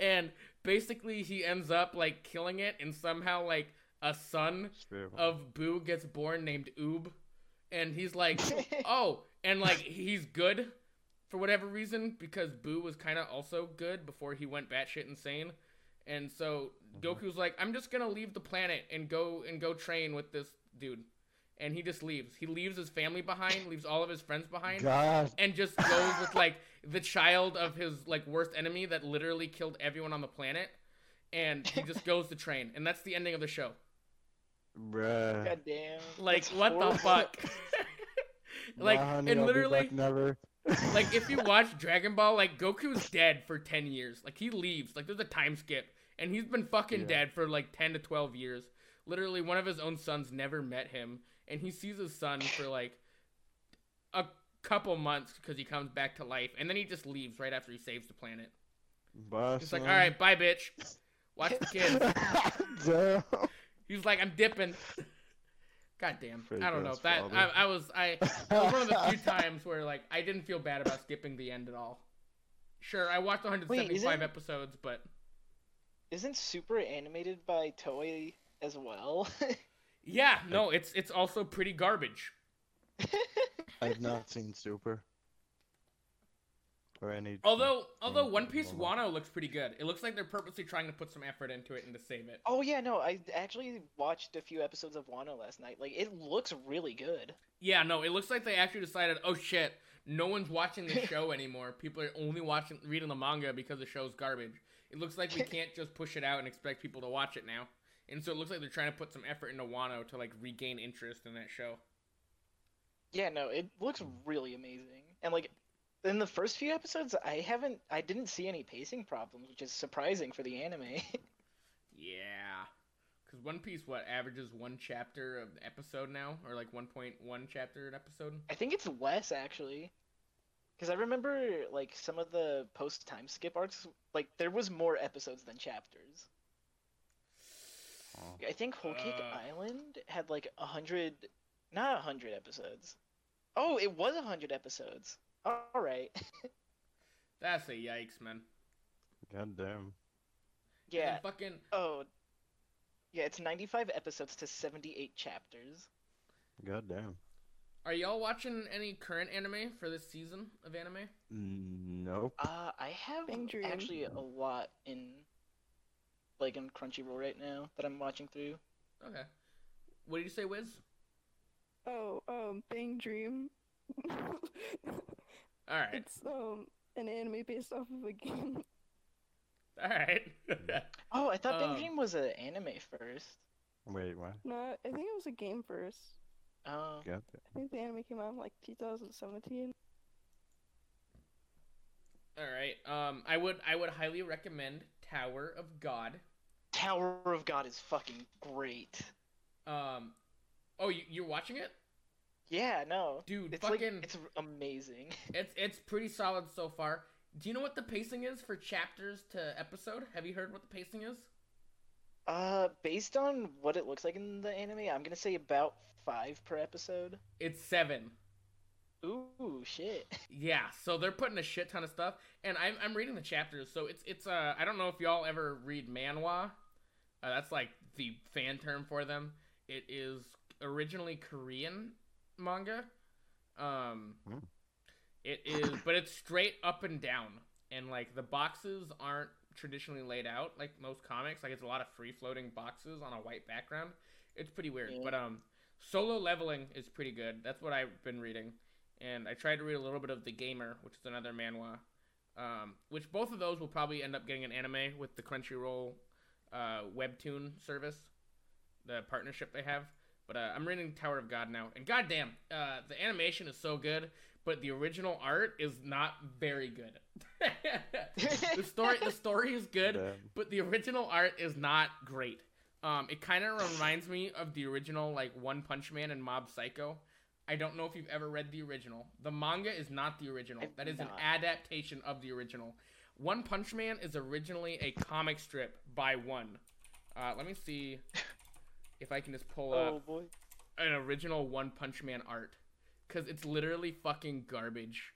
and basically he ends up like killing it and somehow like a son of Buu gets born named Oob and he's like, [LAUGHS] "Oh, and like he's good for whatever reason because Buu was kind of also good before he went batshit insane." And so mm-hmm. Goku's like, "I'm just to leave the planet and go and go train with this dude." And he just leaves. He leaves his family behind, leaves all of his friends behind God. and just goes with like the child of his like worst enemy that literally killed everyone on the planet and he just goes to train and that's the ending of the show Bruh. God damn. like that's what horrible. the fuck [LAUGHS] like Nah, honey, and I'll literally back never. [LAUGHS] like if you watch dragon ball like goku's dead for 10 years like he leaves like there's a time skip and he's been fucking Yeah. dead for like 10 to 12 years literally one of his own sons never met him and he sees his son for like a couple months because he comes back to life and then he just leaves right after he saves the planet Bust He's like, all right, bye, bitch. Watch the kids. [LAUGHS] Damn. He's like, I'm dipping. God damn. Fake I don't know. That. I, I was I it was one of the few times where like I didn't feel bad about skipping the end at all. Sure, I watched 175 isn't- episodes, but Isn't Super animated by Toei as well? [LAUGHS] yeah, no, it's it's also pretty garbage. [LAUGHS] I've not seen Super. Or any. Although although One Piece well, Wano looks pretty good. It looks like they're purposely trying to put some effort into it and to save it. oh yeah, no, I actually watched a few episodes of Wano last night. Like it looks really good. Yeah, no, it looks like they actually decided, oh shit, no one's watching the show [LAUGHS] anymore. People are only watching reading the manga because the show's garbage. It looks like we [LAUGHS] can't just push it out and expect people to watch it now. And so it looks like they're trying to put some effort into Wano to like regain interest in that show. Yeah, no, it looks really amazing. And like in the first few episodes, I haven't I didn't see any pacing problems, which is surprising for the anime. [LAUGHS] Yeah. Cuz One Piece what averages one chapter of episode now or like 1.1 chapter an episode? I think it's less actually. Cuz I remember like some of the post time skip arcs like there was more episodes than chapters. I think Whole Cake Uh. Island had like a hundred, not a hundred episodes. Oh, it was a hundred episodes. All right. [LAUGHS] That's a yikes, man. God damn. And yeah. fucking Oh. Yeah, it's ninety-five episodes to seventy-eight chapters. God damn. Are y'all watching any current anime for this season of anime? Nope. Uh, I have actually a lot in, like, in Crunchyroll right now that I'm watching through. Okay. What did you say, Wiz? Oh, um, Bang Dream. All right. it's um an anime based off of a game. All right. [LAUGHS] Oh, I thought Bang Um, Dream was an anime first. Wait, what? No, I think it was a game first. Oh, God I think the anime came out in like 2017. All right. Um, I would I would highly recommend Tower of God. Tower of God is fucking great. Um, oh, you, you're watching it, Yeah, no, dude. it's fucking, like it's amazing. [LAUGHS] it's it's pretty solid so far. Do you know what the pacing is for chapters to episode? Have you heard what the pacing is? Uh, based on what it looks like in the anime, I'm gonna say about five per episode. It's seven. Ooh, shit. [LAUGHS] Yeah, so they're putting a shit ton of stuff, and I'm I'm reading the chapters. So it's it's uh I don't know if y'all ever read manhwa. Uh, that's like the fan term for them. It is originally Korean manga. Um, Hmm. it is, but it's straight up and down, and like the boxes aren't traditionally laid out like most comics. Like it's a lot of free floating boxes on a white background. It's pretty weird, Yeah. but um, solo leveling is pretty good. That's what I've been reading, and I tried to read a little bit of the Gamer, which is another manhwa. Um, which both of those will probably end up getting an anime with the Crunchyroll uh, webtoon service, the partnership they have. But uh, I'm reading Tower of God now, and goddamn, uh, the animation is so good, but the original art is not very good. [LAUGHS] the story, the story is good, Damn. but the original art is not great. Um, it kind of reminds me of the original like One Punch Man and Mob Psycho. I don't know if you've ever read the original. The manga is not the original. I've that is an adaptation of the original. One Punch Man is originally a comic strip by one. Uh, let me see [LAUGHS] if I can just pull up Oh boy. an original One Punch Man art because it's literally fucking garbage.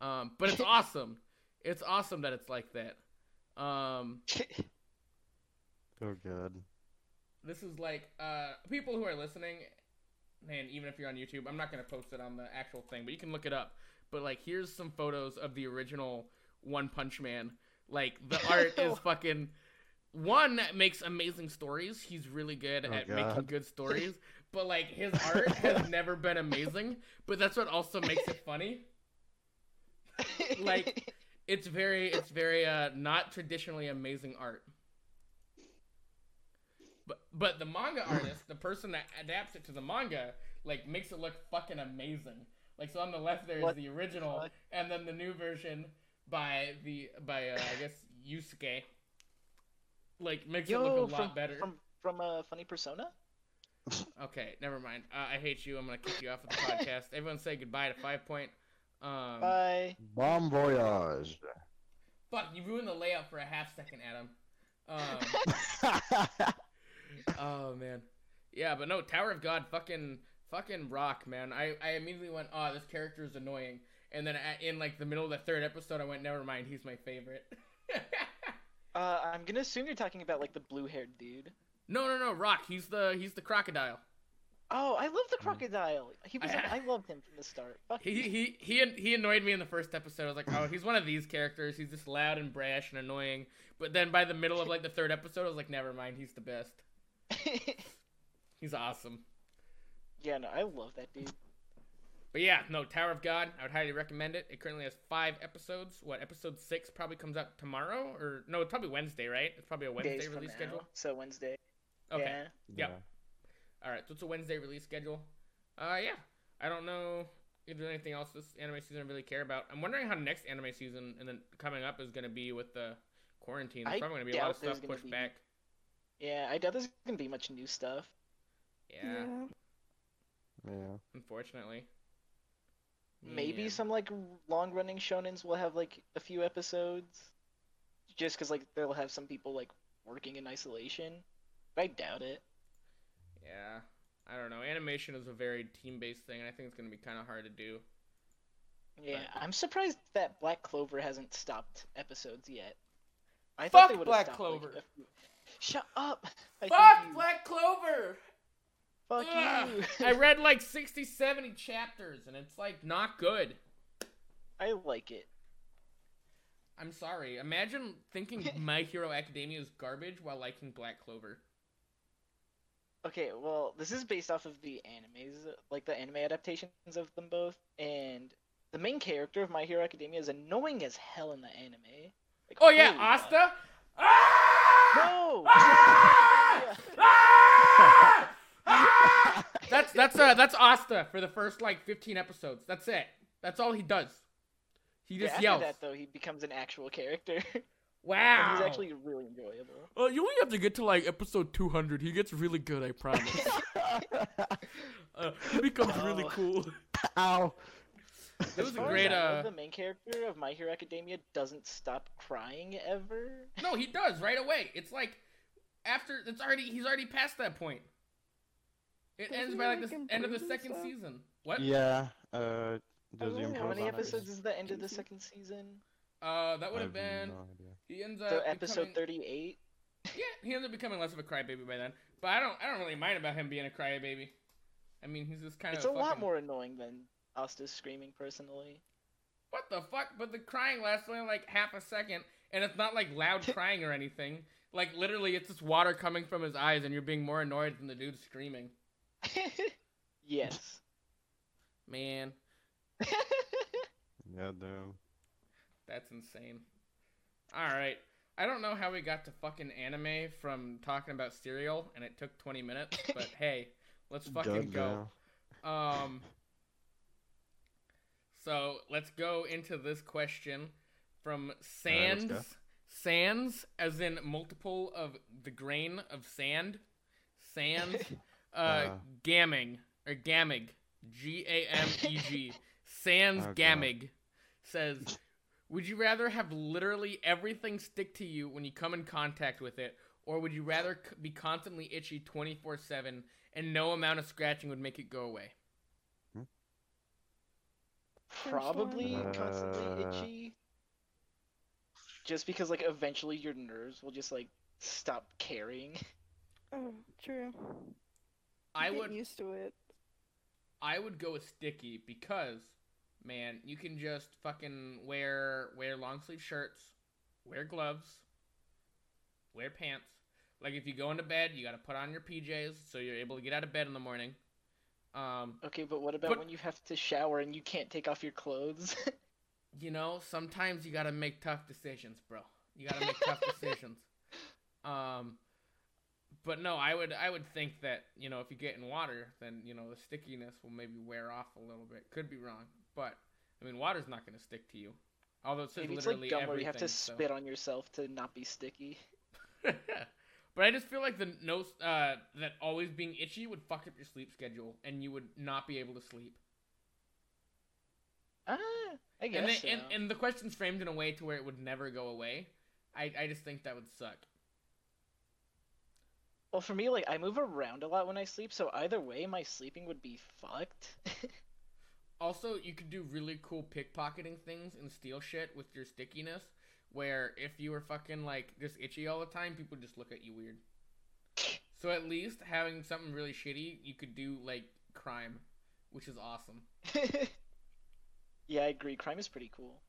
Um, but it's [LAUGHS] awesome. It's awesome that it's like that. Um, [LAUGHS] Oh god. this is like uh, people who are listening, man. Even if you're on YouTube, I'm not gonna post it on the actual thing, but you can look it up. But like, here's some photos of the original One Punch Man. Like the [LAUGHS] art is fucking. One makes amazing stories. He's really good Oh, at God. making good stories. [LAUGHS] But like his art has [LAUGHS] never been amazing. But that's what also makes it funny. Like it's very it's very uh not traditionally amazing art. But but the manga artist, the person that adapts it to the manga, like makes it look fucking amazing. Like so on the left there is What the original fuck? and then the new version by the by uh, I guess Yusuke. Like makes it look a from, lot better. from from a funny persona. Okay, never mind. Uh, I hate you. I'm gonna kick you off of the podcast. [LAUGHS] Everyone say goodbye to Five Point. Um, Bye. Bon voyage. fuck, you ruined the layout for a half second, Adam. Um, [LAUGHS] Oh man, yeah, but no, Tower of God, fucking, fucking rock, man. I, I immediately went, oh, this character is annoying, and then in like the middle of the third episode, I went, never mind, he's my favorite. [LAUGHS] Uh, I'm gonna assume you're talking about like the blue-haired dude. no, no, no, Rock. He's the he's the crocodile. Oh, I love the crocodile. He was. I- [LAUGHS] I loved him from the start. He he he he annoyed me in the first episode. I was like, oh, he's one of these characters. He's just loud and brash and annoying. But then by the middle of like the third episode, I was like, never mind, he's the best. [LAUGHS] He's awesome. yeah, no, I love that dude. But yeah, no, Tower of God, I would highly recommend it. It currently has five episodes. What, episode six probably comes out tomorrow? Or, no, it's probably Wednesday, right? It's probably a Wednesday Days from release now, schedule. So Wednesday. Okay. Yeah. Yep. Alright, so it's a Wednesday release schedule. Uh, yeah. I don't know if there's anything else this anime season I really care about. I'm wondering how next anime season and then coming up is going to be with the quarantine. There's I probably going to be a lot of stuff pushed be- back. Yeah, I doubt there's gonna be much new stuff. Yeah, Yeah. unfortunately. Maybe Yeah. some like long-running shonens will have like a few episodes, just because like they'll have some people like working in isolation. But I doubt it. Yeah. I don't know. Animation is a very team-based thing, and I think it's going to be kind of hard to do. Yeah, But- I'm surprised that Black Clover hasn't stopped episodes yet. I Fuck thought they would've Black stopped, like, Clover. a few- Shut up! I Fuck you. Black Clover! Fuck Ugh. you! I read like 60, 70 chapters, and it's like not good. I like it. I'm sorry. Imagine thinking [LAUGHS] My Hero Academia is garbage while liking Black Clover. Okay, well, this is based off of the animes, like the anime adaptations of them both, and the main character of My Hero Academia is annoying as hell in the anime. Like, Oh yeah, holy fuck. Asta. Ah! No! Ah! Ah! Ah! That's that's uh that's Asta for the first like 15 episodes. That's it. That's all he does. He Yeah, just after yells. that though, he becomes an actual character. [LAUGHS] and Wow. he's actually really enjoyable. Uh, you only have to get to like episode 200. He gets really good, I promise. [LAUGHS] uh, he becomes really Oh. cool. Ow. It As was a far as great I know, uh the main character of My Hero Academia doesn't stop crying ever. No, he does right away. It's like after it's already he's already past that point. It Doesn't ends by like like, the end of the second stuff? season. What? Yeah. Uh, Does he improve How many on episodes it? is the end of the second season? Uh, that would have been. no. He ends up. So episode becoming- thirty-eight. Yeah, he ends up becoming less of a crybaby by then. But I don't. I don't really mind about him being a crybaby. I mean, he's just kind of. It's of. a lot more annoying than Asta screaming personally. What the fuck? But the crying lasts only like half a second, and it's not like loud [LAUGHS] crying or anything. Like literally, it's just water coming from his eyes, and you're being more annoyed than the dude screaming. [LAUGHS] yes. Man, [LAUGHS] Yeah, damn. that's insane. All right, I don't know how we got to fucking anime from talking about cereal, and it took 20 minutes. But hey, let's fucking go. Goddamn. Um. So let's go into this question from Sands. go. Sands, as in multiple of the grain of sand. Sands. [LAUGHS] Uh, Uh. Gamming or Gamig. G A M E G. [LAUGHS] Sands Oh, Gamig says, "Would you rather have literally everything stick to you when you come in contact with it, or would you rather c- be constantly itchy 24/7 and no amount of scratching would make it go away?" Probably one. constantly Uh. itchy. Just because like eventually your nerves will just like stop caring. [LAUGHS] Oh, true. I Get would used to it. I would go with sticky because man, you can just fucking wear wear long sleeve shirts, wear gloves, wear pants. Like if you go into bed, you got to put on your PJs so you're able to get out of bed in the morning. Um, Okay, but what about But- when you have to shower and you can't take off your clothes? [LAUGHS] you know, sometimes you got to make tough decisions, bro. You got to make tough [LAUGHS] decisions. Um, but no, I would I would think that you know if you get in water, then you know the stickiness will maybe wear off a little bit. Could be wrong, but I mean water's not to stick to you. Although it says Maybe it's literally like gum where you have to so- spit on yourself to not be sticky. [LAUGHS] but I just feel like the no uh that always being itchy would fuck up your sleep schedule, and you would not be able to sleep. Ah, I guess And, they, so. and and the question's framed in a way to where it would never go away. I I just think that would suck. Well, for me, like I move around a lot when I sleep, so either way, my sleeping would be fucked. [LAUGHS] Also, you could do really cool pickpocketing things and steal shit with your stickiness. Where if you were fucking like just itchy all the time, people just look at you weird. So at least having something really shitty, you could do like crime, which is awesome. [LAUGHS] yeah, I agree. Crime is pretty cool.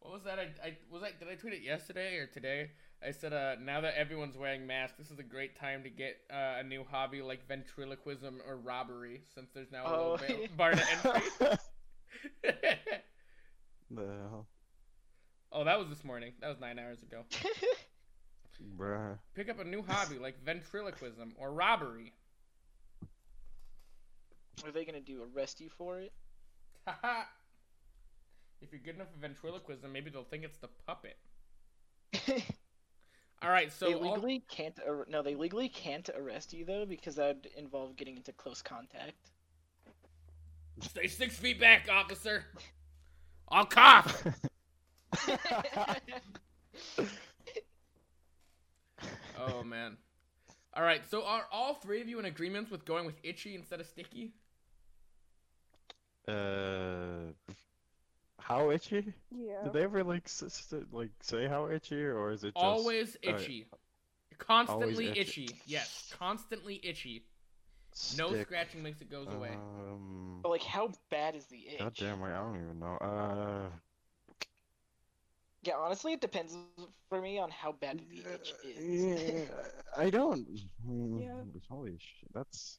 What was that? I, I was I did I tweet it yesterday or today? I said, uh, now that everyone's wearing masks, this is a great time to get uh, a new hobby like ventriloquism or robbery, since there's now a Oh, little yeah. ba- [LAUGHS] bar to entry. [LAUGHS] the hell, oh, that was this morning. That was nine hours ago. [LAUGHS] bruh. Pick up a new hobby like ventriloquism or robbery. Are they gonna do? Arrest you for it? Haha. if you're good enough at ventriloquism, maybe they'll think it's the puppet. [LAUGHS] All right, so they all- legally can't. Ar- no, they legally can't arrest you though because that would involve getting into close contact. stay six feet back, officer. I'll cough. [LAUGHS] [LAUGHS] Oh man. All right, so are all three of you in agreement with going with itchy instead of sticky? uh, how itchy? Yeah. Did they ever like s- s- like say how itchy, or is it just Always uh, itchy. Constantly always itchy. itchy. Yes, constantly itchy. No scratching makes it goes away. Um, But like, how bad is the itch? God damn, I don't even know. Uh, Yeah, honestly, it depends for me on how bad the itch is. yeah, I don't. mm, Yeah. Holy shit, that's.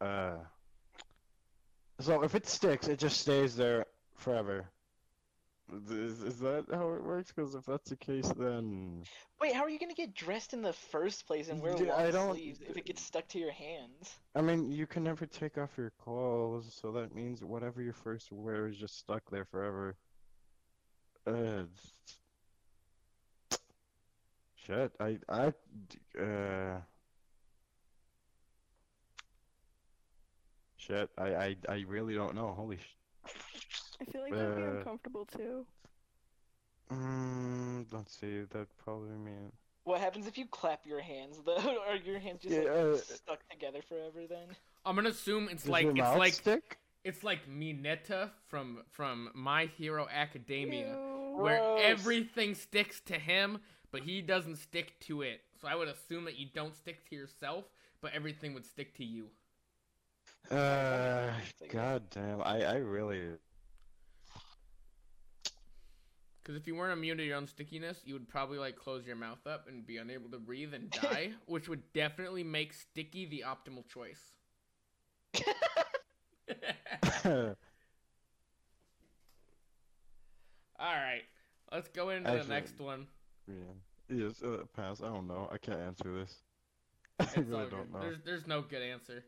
Uh. So if it sticks, it just stays there forever. Is, is that how it works? Because if that's the case, then Wait, how are you gonna get dressed in the first place and wear Yeah, long don't- sleeves if it gets stuck to your hands? I mean you can never take off your clothes, so that means whatever you first wear is just stuck there forever. Uh. Shit, I I uh. Shit, I I I really don't know. Holy sh. I feel like that'd be Uh, uncomfortable too. Mm, let's see. That probably mean. What happens if you clap your hands though? [LAUGHS] Are your hands just Yeah, like uh, stuck together forever then? I'm gonna assume it's Does like it's like stick? It's like Mineta from from My Hero Academia, Ew. Where everything sticks to him, but he doesn't stick to it. So I would assume that you don't stick to yourself, but everything would stick to you. Uh, It's god damn, I, I really. Because if you weren't immune to your own stickiness, you would probably like close your mouth up and be unable to breathe and [LAUGHS] die, which would definitely make sticky the optimal choice. [LAUGHS] [LAUGHS] All right, let's go into the next one. yeah. Yes, uh, pass. I don't know. I can't answer this. [LAUGHS] I really don't know. There's there's no good answer.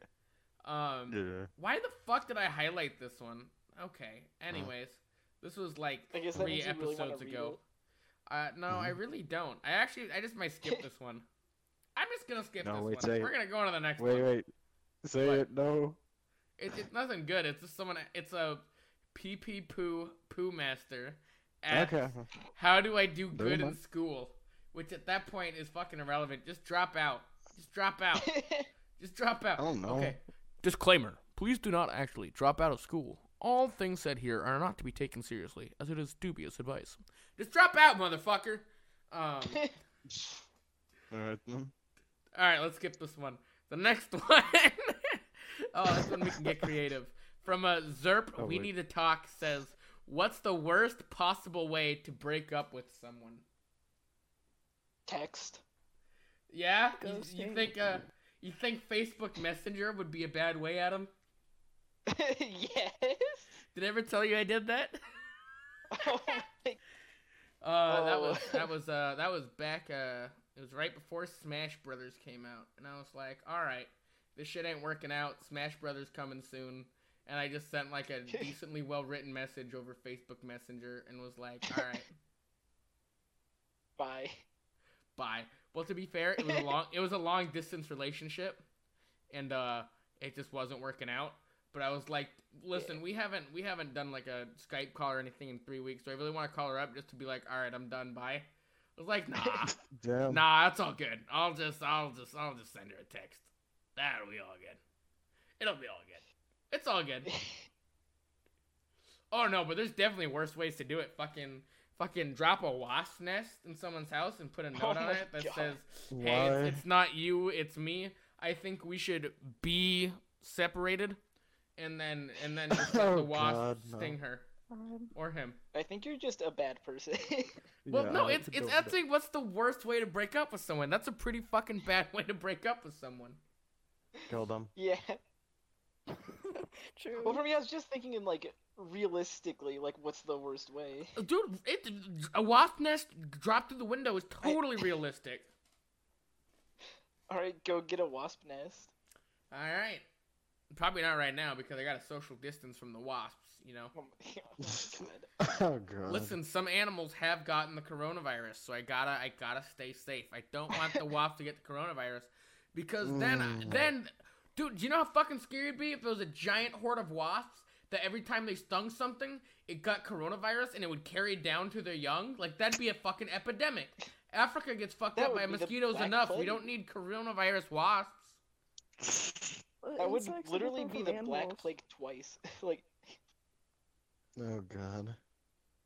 Um, Yeah. why the fuck did I highlight this one? Okay. Anyways, this was like I guess three means you really episodes ago. Uh, no, I Mhm. really don't. I actually, I just might skip [LAUGHS] this one. I'm just gonna skip No, this wait, one. say We're it. gonna go on to the next Wait, one. wait. Wait. Say What? it. No. It, it's nothing good. It's just someone. It's a pee pee poo poo master. Asks, Okay. How do I do good in school? Which at that point is fucking irrelevant. Just drop out. Just drop out. [LAUGHS] Just drop out. I don't know. Okay. Disclaimer. Please do not actually drop out of school. All things said here are not to be taken seriously, as it is dubious advice. Just drop out, motherfucker. Um, [LAUGHS] Alright then. all right, let's skip this one. The next [LAUGHS] one. oh, this one we can get creative. From a Zerp, Oh, we wait. need to talk. Says, what's the worst possible way to break up with someone? Text. Yeah, you, you think uh, you think Facebook Messenger would be a bad way, Adam? [LAUGHS] yes. Did I ever tell you I did that? Oh [LAUGHS] my [LAUGHS] Uh, that Oh. was that was uh that was back uh it was right before Smash Brothers came out, and I was like, all right, this shit ain't working out. Smash Brothers coming soon, and I just sent like a [LAUGHS] decently well written message over Facebook Messenger and was like, [LAUGHS] all right, Bye. bye. Well, to be fair, it was a long it was a long distance relationship, and uh it just wasn't working out. But I was like, listen, we haven't we haven't done like a Skype call or anything in three weeks. so I really want to call her up just to be like, all right, I'm done, bye? I was like, nah. [LAUGHS] Damn. Nah, that's all good. I'll just, I'll just, I'll just send her a text. That'll be all good. It'll be all good. It's all good. Oh no, but there's definitely worse ways to do it. Fucking, fucking drop a wasp nest in someone's house and put a note Oh on it that God. says, "Hey, it's, it's not you, it's me. I think we should be separated." And then, and then just let [LAUGHS] the Oh, wasp God, no. sting her Um, or him. I think you're just a bad person. [LAUGHS] Well, Yeah, no, it's it's don't- what's the worst way to break up with someone. That's a pretty fucking bad [LAUGHS] way to break up with someone. Kill them. yeah. [LAUGHS] true. Well, for me, I was just thinking in like realistically, like what's the worst way? Dude, it, a wasp nest dropped through the window is totally [LAUGHS] realistic. All right, go get a wasp nest. All right. Probably not right now because I got a social distance from the wasps, you know. Oh my, oh [LAUGHS] god. Oh god. Listen, some animals have gotten the coronavirus, so I gotta I gotta stay safe. I don't want the wasp to get the coronavirus because then Mm. then dude, do you know how fucking scary it'd be if there was a giant horde of wasps that every time they stung something, it got coronavirus and it would carry down to their young? Like that'd be a fucking epidemic. Africa gets fucked That up by mosquitoes Black enough. We don't need coronavirus wasps. That would insects literally be from the black plague twice. [LAUGHS] like, Oh god.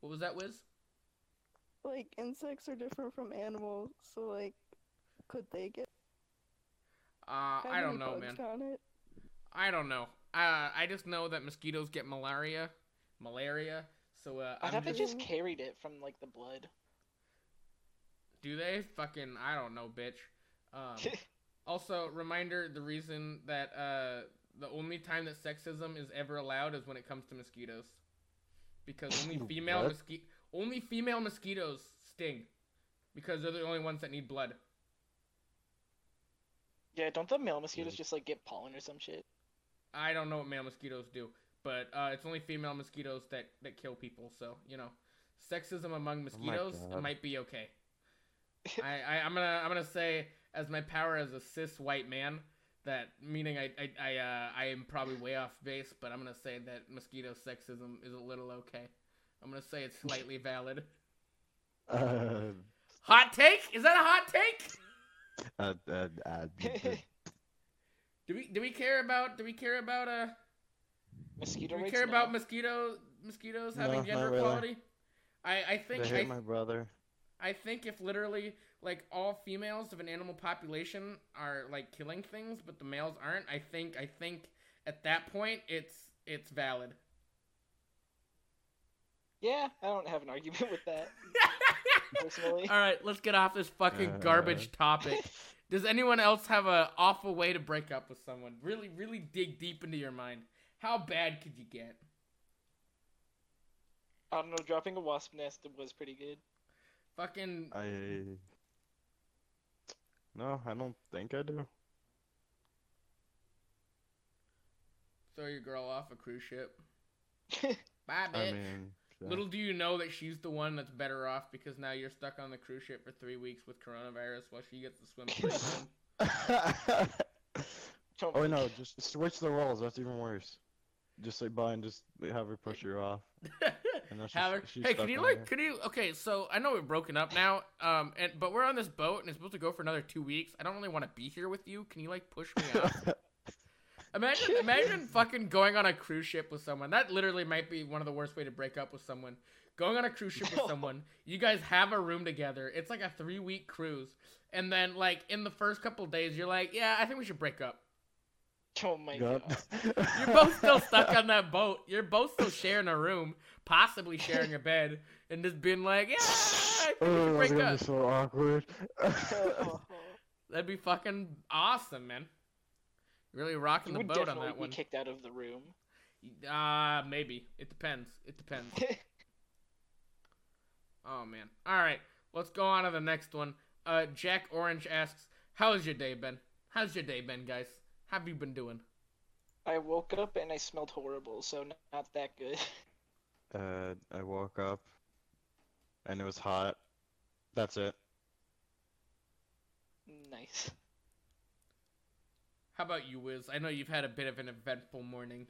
What was that, Wiz? Like insects are different from animals, so like, could they get? Uh, I don't know, man. got it? I don't know. Uh, I just know that mosquitoes get malaria, malaria. So uh, I I'm thought they just, just carried it from like the blood. do they fucking I don't know, bitch. Um, [LAUGHS] also, reminder: the reason that uh, the only time that sexism is ever allowed is when it comes to mosquitoes, because only [LAUGHS] female What? mosqui- only female mosquitoes sting, because they're the only ones that need blood. Yeah, don't the male mosquitoes just like get pollen or some shit? I don't know what male mosquitoes do, but uh, it's only female mosquitoes that, that kill people. So you know, sexism among mosquitoes God. might be okay. [LAUGHS] I, I I'm gonna I'm gonna say as my power as a cis white man that meaning I I I, uh, I am probably way off base, but I'm gonna say that mosquito sexism is a little okay. I'm gonna say it's slightly valid. [LAUGHS] Uh, Hot take? Is that a hot take? Uh, uh, uh, [LAUGHS] Do we do we care about do we care about uh Mosquito Do we care no. about mosquito mosquitoes having No, gender really. equality? I I think They I, my brother. I think if literally like all females of an animal population are like killing things, but the males aren't, I think I think at that point it's it's valid. Yeah, I don't have an argument with that [LAUGHS] personally. All right, let's get off this fucking Uh. garbage topic. Does anyone else have an awful way to break up with someone? Really, really dig deep into your mind. How bad could you get? I don't know. Dropping a wasp nest was pretty good. Fucking I. No, I don't think I do. throw your girl off a cruise ship. [LAUGHS] Bye, bitch. I mean. Yeah. Little do you know that she's the one that's better off because now you're stuck on the cruise ship for three weeks with coronavirus while she gets to swim straight home. Don't oh no, just switch the roles. That's even worse. Just say bye and just have her push you off. [LAUGHS] And she's, Have her- she's hey, can you like? there. Could you? Okay, so I know we're broken up now. Um, and but we're on this boat and it's supposed to go for another two weeks. I don't really want to be here with you. Can you like push me off? [LAUGHS] Imagine, [LAUGHS] imagine fucking going on a cruise ship with someone. That literally might be one of the worst way to break up with someone. Going on a cruise ship with someone, you guys have a room together. It's like a three week cruise, and then like in the first couple days, you're like, yeah, I think we should break up. Oh my Yup. god. [LAUGHS] You're both still stuck on that boat. You're both still sharing a room, possibly sharing a bed, and just being like, yeah, I think we should Oh, break that's gonna up. be so awkward. Oh, [LAUGHS] That'd be fucking awesome, man. Really rocking you the boat on definitely that be one. kicked out of the room. Uh, maybe. It depends. It depends. [LAUGHS] Oh man. All right, let's go on to the next one. Uh, Jack Orange asks, "How's your day been? How's your day been, guys? How have you been doing?" I woke up and I smelled horrible, so not that good. [LAUGHS] uh, I woke up, and it was hot. That's it. nice. How about you, Wiz? I know you've had a bit of an eventful morning.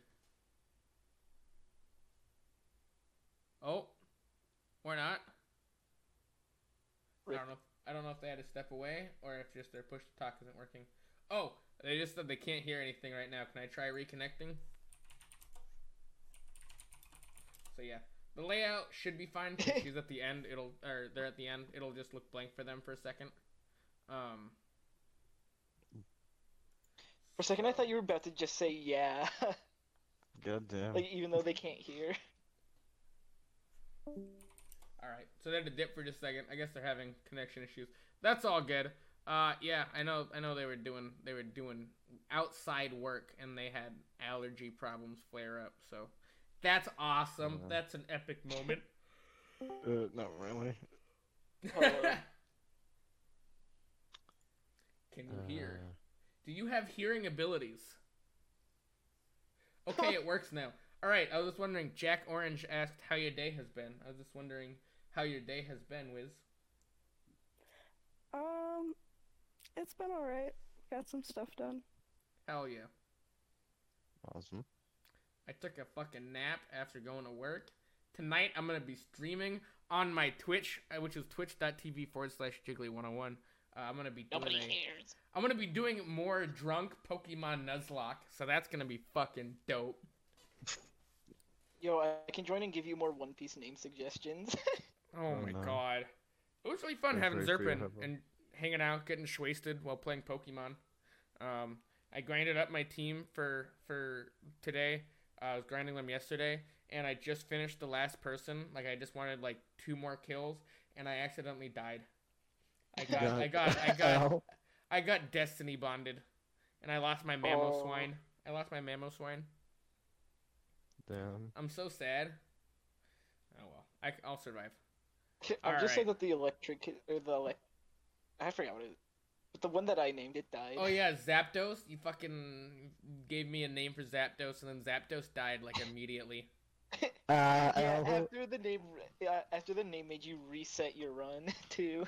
Oh, or not. I don't know. If, I don't know if they had to step away or if just their push to talk isn't working. Oh, they just said they can't hear anything right now. Can I try reconnecting? So yeah, the layout should be fine. [LAUGHS] she's at the end. It'll or they're at the end. It'll just look blank for them for a second. Um. For a second, I thought you were about to just say yeah, [LAUGHS] God damn. like even though they can't hear. [LAUGHS] All right, so they had to dip for just a second. I guess they're having connection issues. That's all good. Uh, yeah, I know. I know they were doing they were doing outside work and they had allergy problems flare up. So that's awesome. Yeah. That's an epic moment. [LAUGHS] Uh, not really. Oh. Can you hear? Uh, Do you have hearing abilities? Okay, it [LAUGHS] works now. All right, I was just wondering. Jack Orange asked how your day has been. I was just wondering how your day has been, Wiz. Um, it's been alright. Got some stuff done. Hell yeah. awesome. I took a fucking nap after going to work. Tonight I'm gonna be streaming on my Twitch, uh, which is twitch.tv forward slash jiggly101. Uh, I'm gonna be doing Nobody a, cares. I'm gonna be doing more drunk Pokemon Nuzlocke, so that's gonna be fucking dope. Yo, I can join and give you more One Piece name suggestions. [LAUGHS] Oh, Oh, my no. god. It was really fun That's having very Zerpin Hubble. and hanging out, getting wasted while playing Pokemon. Um, I grinded up my team for for today. Uh, I was grinding them yesterday, and I just finished the last person. Like I just wanted like two more kills, and I accidentally died. I got, I got, I [LAUGHS] got, Ow. I got Destiny bonded, and I lost my Mammo Oh. Swine. I lost my Mamoswine. Damn. I'm so sad. Oh well, I, I'll survive. I'm just Alright. sad that the electric or the elec I forgot what it is. But the one that I named it died. Oh yeah, Zapdos. You fucking gave me a name for Zapdos, and then Zapdos died like immediately. Ah, [LAUGHS] [LAUGHS] yeah, after the name yeah, after the name made you reset your run too.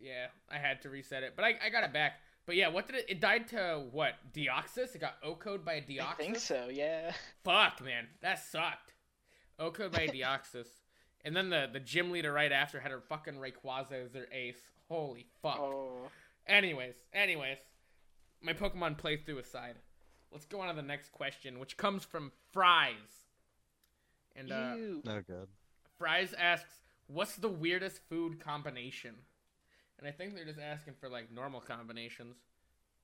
Yeah, I had to reset it, but I, I got it back. But yeah, what did it? It died to what? Deoxys? It got OHKO'd by a Deoxys. I think so, yeah. Fuck, man, that sucked. OHKO'd by a Deoxys, and then the the gym leader right after had a fucking Rayquaza as their ace. Holy fuck. Oh. Anyways, anyways, my Pokemon playthrough aside, let's go on to the next question, which comes from Fries. And uh, Ew. Oh god. Fries asks, "What's the weirdest food combination?" And I think they're just asking for like normal combinations.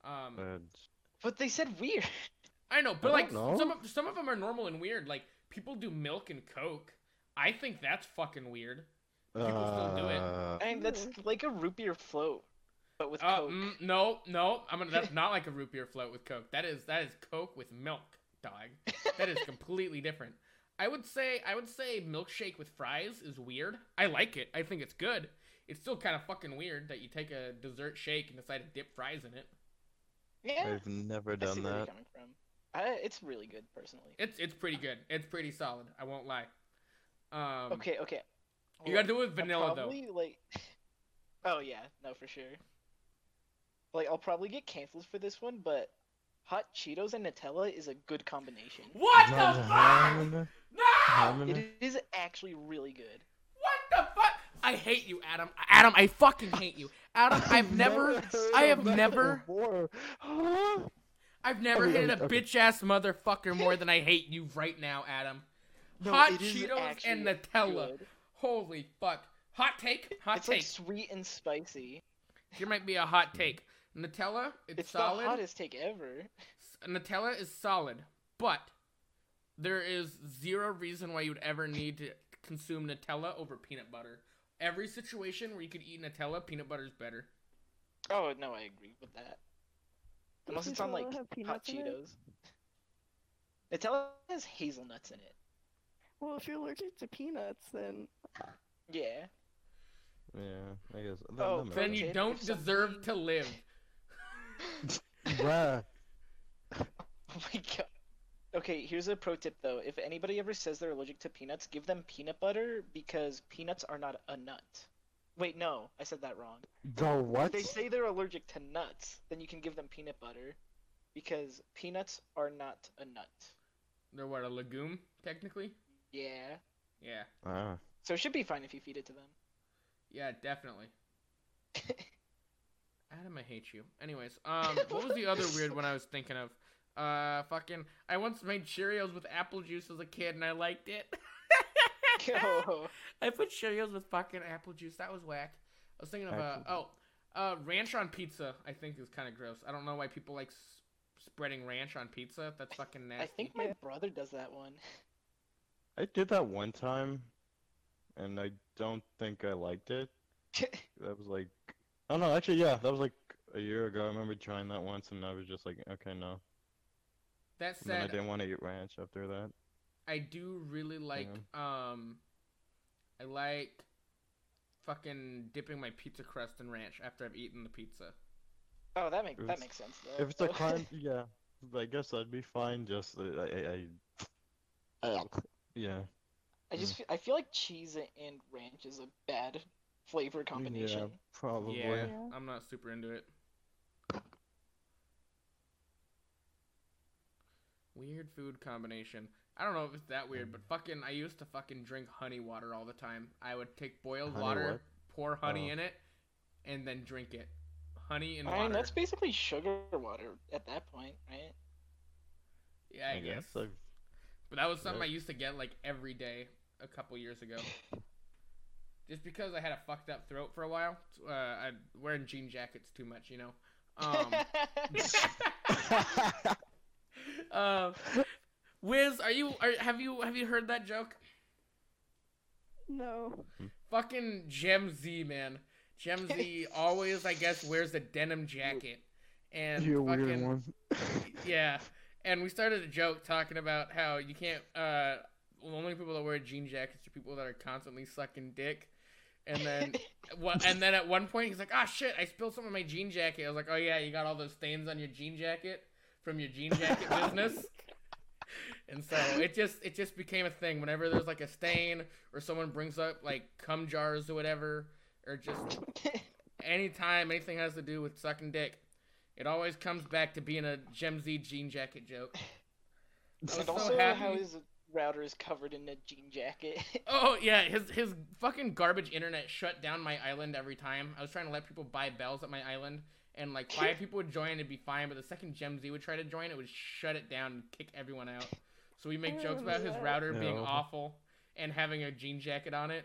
Um, But But they said weird. I know, but I like know. some of some of them are normal and weird. Like people do milk and Coke. I think that's fucking weird. People still do it. uh, I mean, that's like a root beer float, but with Uh, Coke. mm, no, no, I'm gonna. That's [LAUGHS] not like a root beer float with Coke. That is that is Coke with milk, dog. That is completely different. I would say I would say milkshake with fries is weird. I like it. I think it's good. It's still kind of fucking weird that you take a dessert shake and decide to dip fries in it. yeah, I've never I see done where you're that. coming from. I, it's really good, personally. It's it's pretty good. It's pretty solid. I won't lie. Um, Okay, okay. You gotta do it with I'll vanilla though. like, [LAUGHS] oh yeah, no for sure. Like, I'll probably get canceled for this one, but hot Cheetos and Nutella is a good combination. What the Not fuck? No! ham in It it? is actually really good. What the fuck? I hate you, Adam. Adam, I fucking hate you. Adam, [LAUGHS] I've never, I have never, [GASPS] I've never hated a bitch ass motherfucker more than I hate you right now, Adam. No, Hot Cheetos and Nutella. good. Holy fuck. Hot take? Hot It's take. like sweet and spicy. Here might be a hot take. Nutella, it's, It's solid. the hottest take ever. Nutella is solid, but there is zero reason why you'd ever need to consume Nutella over peanut butter. Every situation where you could eat Nutella, peanut butter is better. Oh no, I agree with that. Unless Does it's on like hot peanuts it? Cheetos. Nutella has hazelnuts in it. Well, if you're allergic to peanuts, then Yeah. Yeah, I guess. that- Oh, that Then Okay, you don't deserve something- to live. [LAUGHS] Bruh. [LAUGHS] Oh my god. Okay, here's a pro tip though. If anybody ever says they're allergic to peanuts, give them peanut butter because peanuts are not a nut. Wait, no, I said that wrong. The what? If they say they're allergic to nuts, then you can give them peanut butter because peanuts are not a nut. They're what, a legume, technically? Yeah. Yeah. Ah. So it should be fine if you feed it to them. Yeah, definitely. [LAUGHS] Adam, I hate you. Anyways, um, what was the other weird one I was thinking of? Uh, fucking, I once made Cheerios with apple juice as a kid and I liked it. Oh, [LAUGHS] I put Cheerios with fucking apple juice. That was whack. I was thinking of uh oh, uh ranch on pizza. I think is kind of gross. I don't know why people like s- spreading ranch on pizza. That's fucking nasty. I think my brother does that one. I did that one time, and I don't think I liked it. [LAUGHS] That was like, oh no, actually, yeah, that was like a year ago. I remember trying that once, and I was just like, okay, no. That And then I didn't want to eat ranch after that. I do really like um, I like fucking dipping my pizza crust in ranch after I've eaten the pizza. oh, that makes that makes sense though. If it's a [LAUGHS] crime, yeah, I guess I'd be fine. Just uh, I, I, I yeah. I just fe- I feel like cheese and ranch is a bad flavor combination. Yeah, probably. Yeah, Yeah. I'm not super into it. Weird food combination. I don't know if it's that weird, but fucking, I used to fucking drink honey water all the time. I would take boiled Honey water, what? pour honey Oh. in it, and then drink it. Honey and I water. mean, that's basically sugar water at that point, right? yeah, I, guess. I've, But that was something I used to get like every day a couple years ago. [LAUGHS] Just because I had a fucked up throat for a while. Uh, I wearing jean jackets too much, you know. Um, [LAUGHS] [LAUGHS] uh, Wiz, are you? Are, have you have you heard that joke? no. Fucking Gem Z, man. Gem Z [LAUGHS] always, I guess, wears a denim jacket, and you fucking weird one. [LAUGHS] yeah. And we started a joke talking about how you can't. Uh, the only people that wear jean jackets are people that are constantly sucking dick. And then, [LAUGHS] what? And then at one point, he's like, "Ah, shit! I spilled some of my jean jacket." I was like, "Oh yeah, you got all those stains on your jean jacket from your jean jacket [LAUGHS] oh business." And so it just it just became a thing. Whenever there's like a stain or someone brings up like cum jars or whatever, or just [LAUGHS] anytime anything has to do with sucking dick, it always comes back to being a Gem Z jean jacket joke. And so also happy. how his router is covered in a jean jacket. [LAUGHS] Oh yeah, his his fucking garbage internet shut down my island every time. I was trying to let people buy bells at my island, and like [LAUGHS] five people would join, it'd be fine. But the second Gem Z would try to join, it would shut it down and kick everyone out. So we make jokes about his remember that. router being awful and having a jean jacket on it.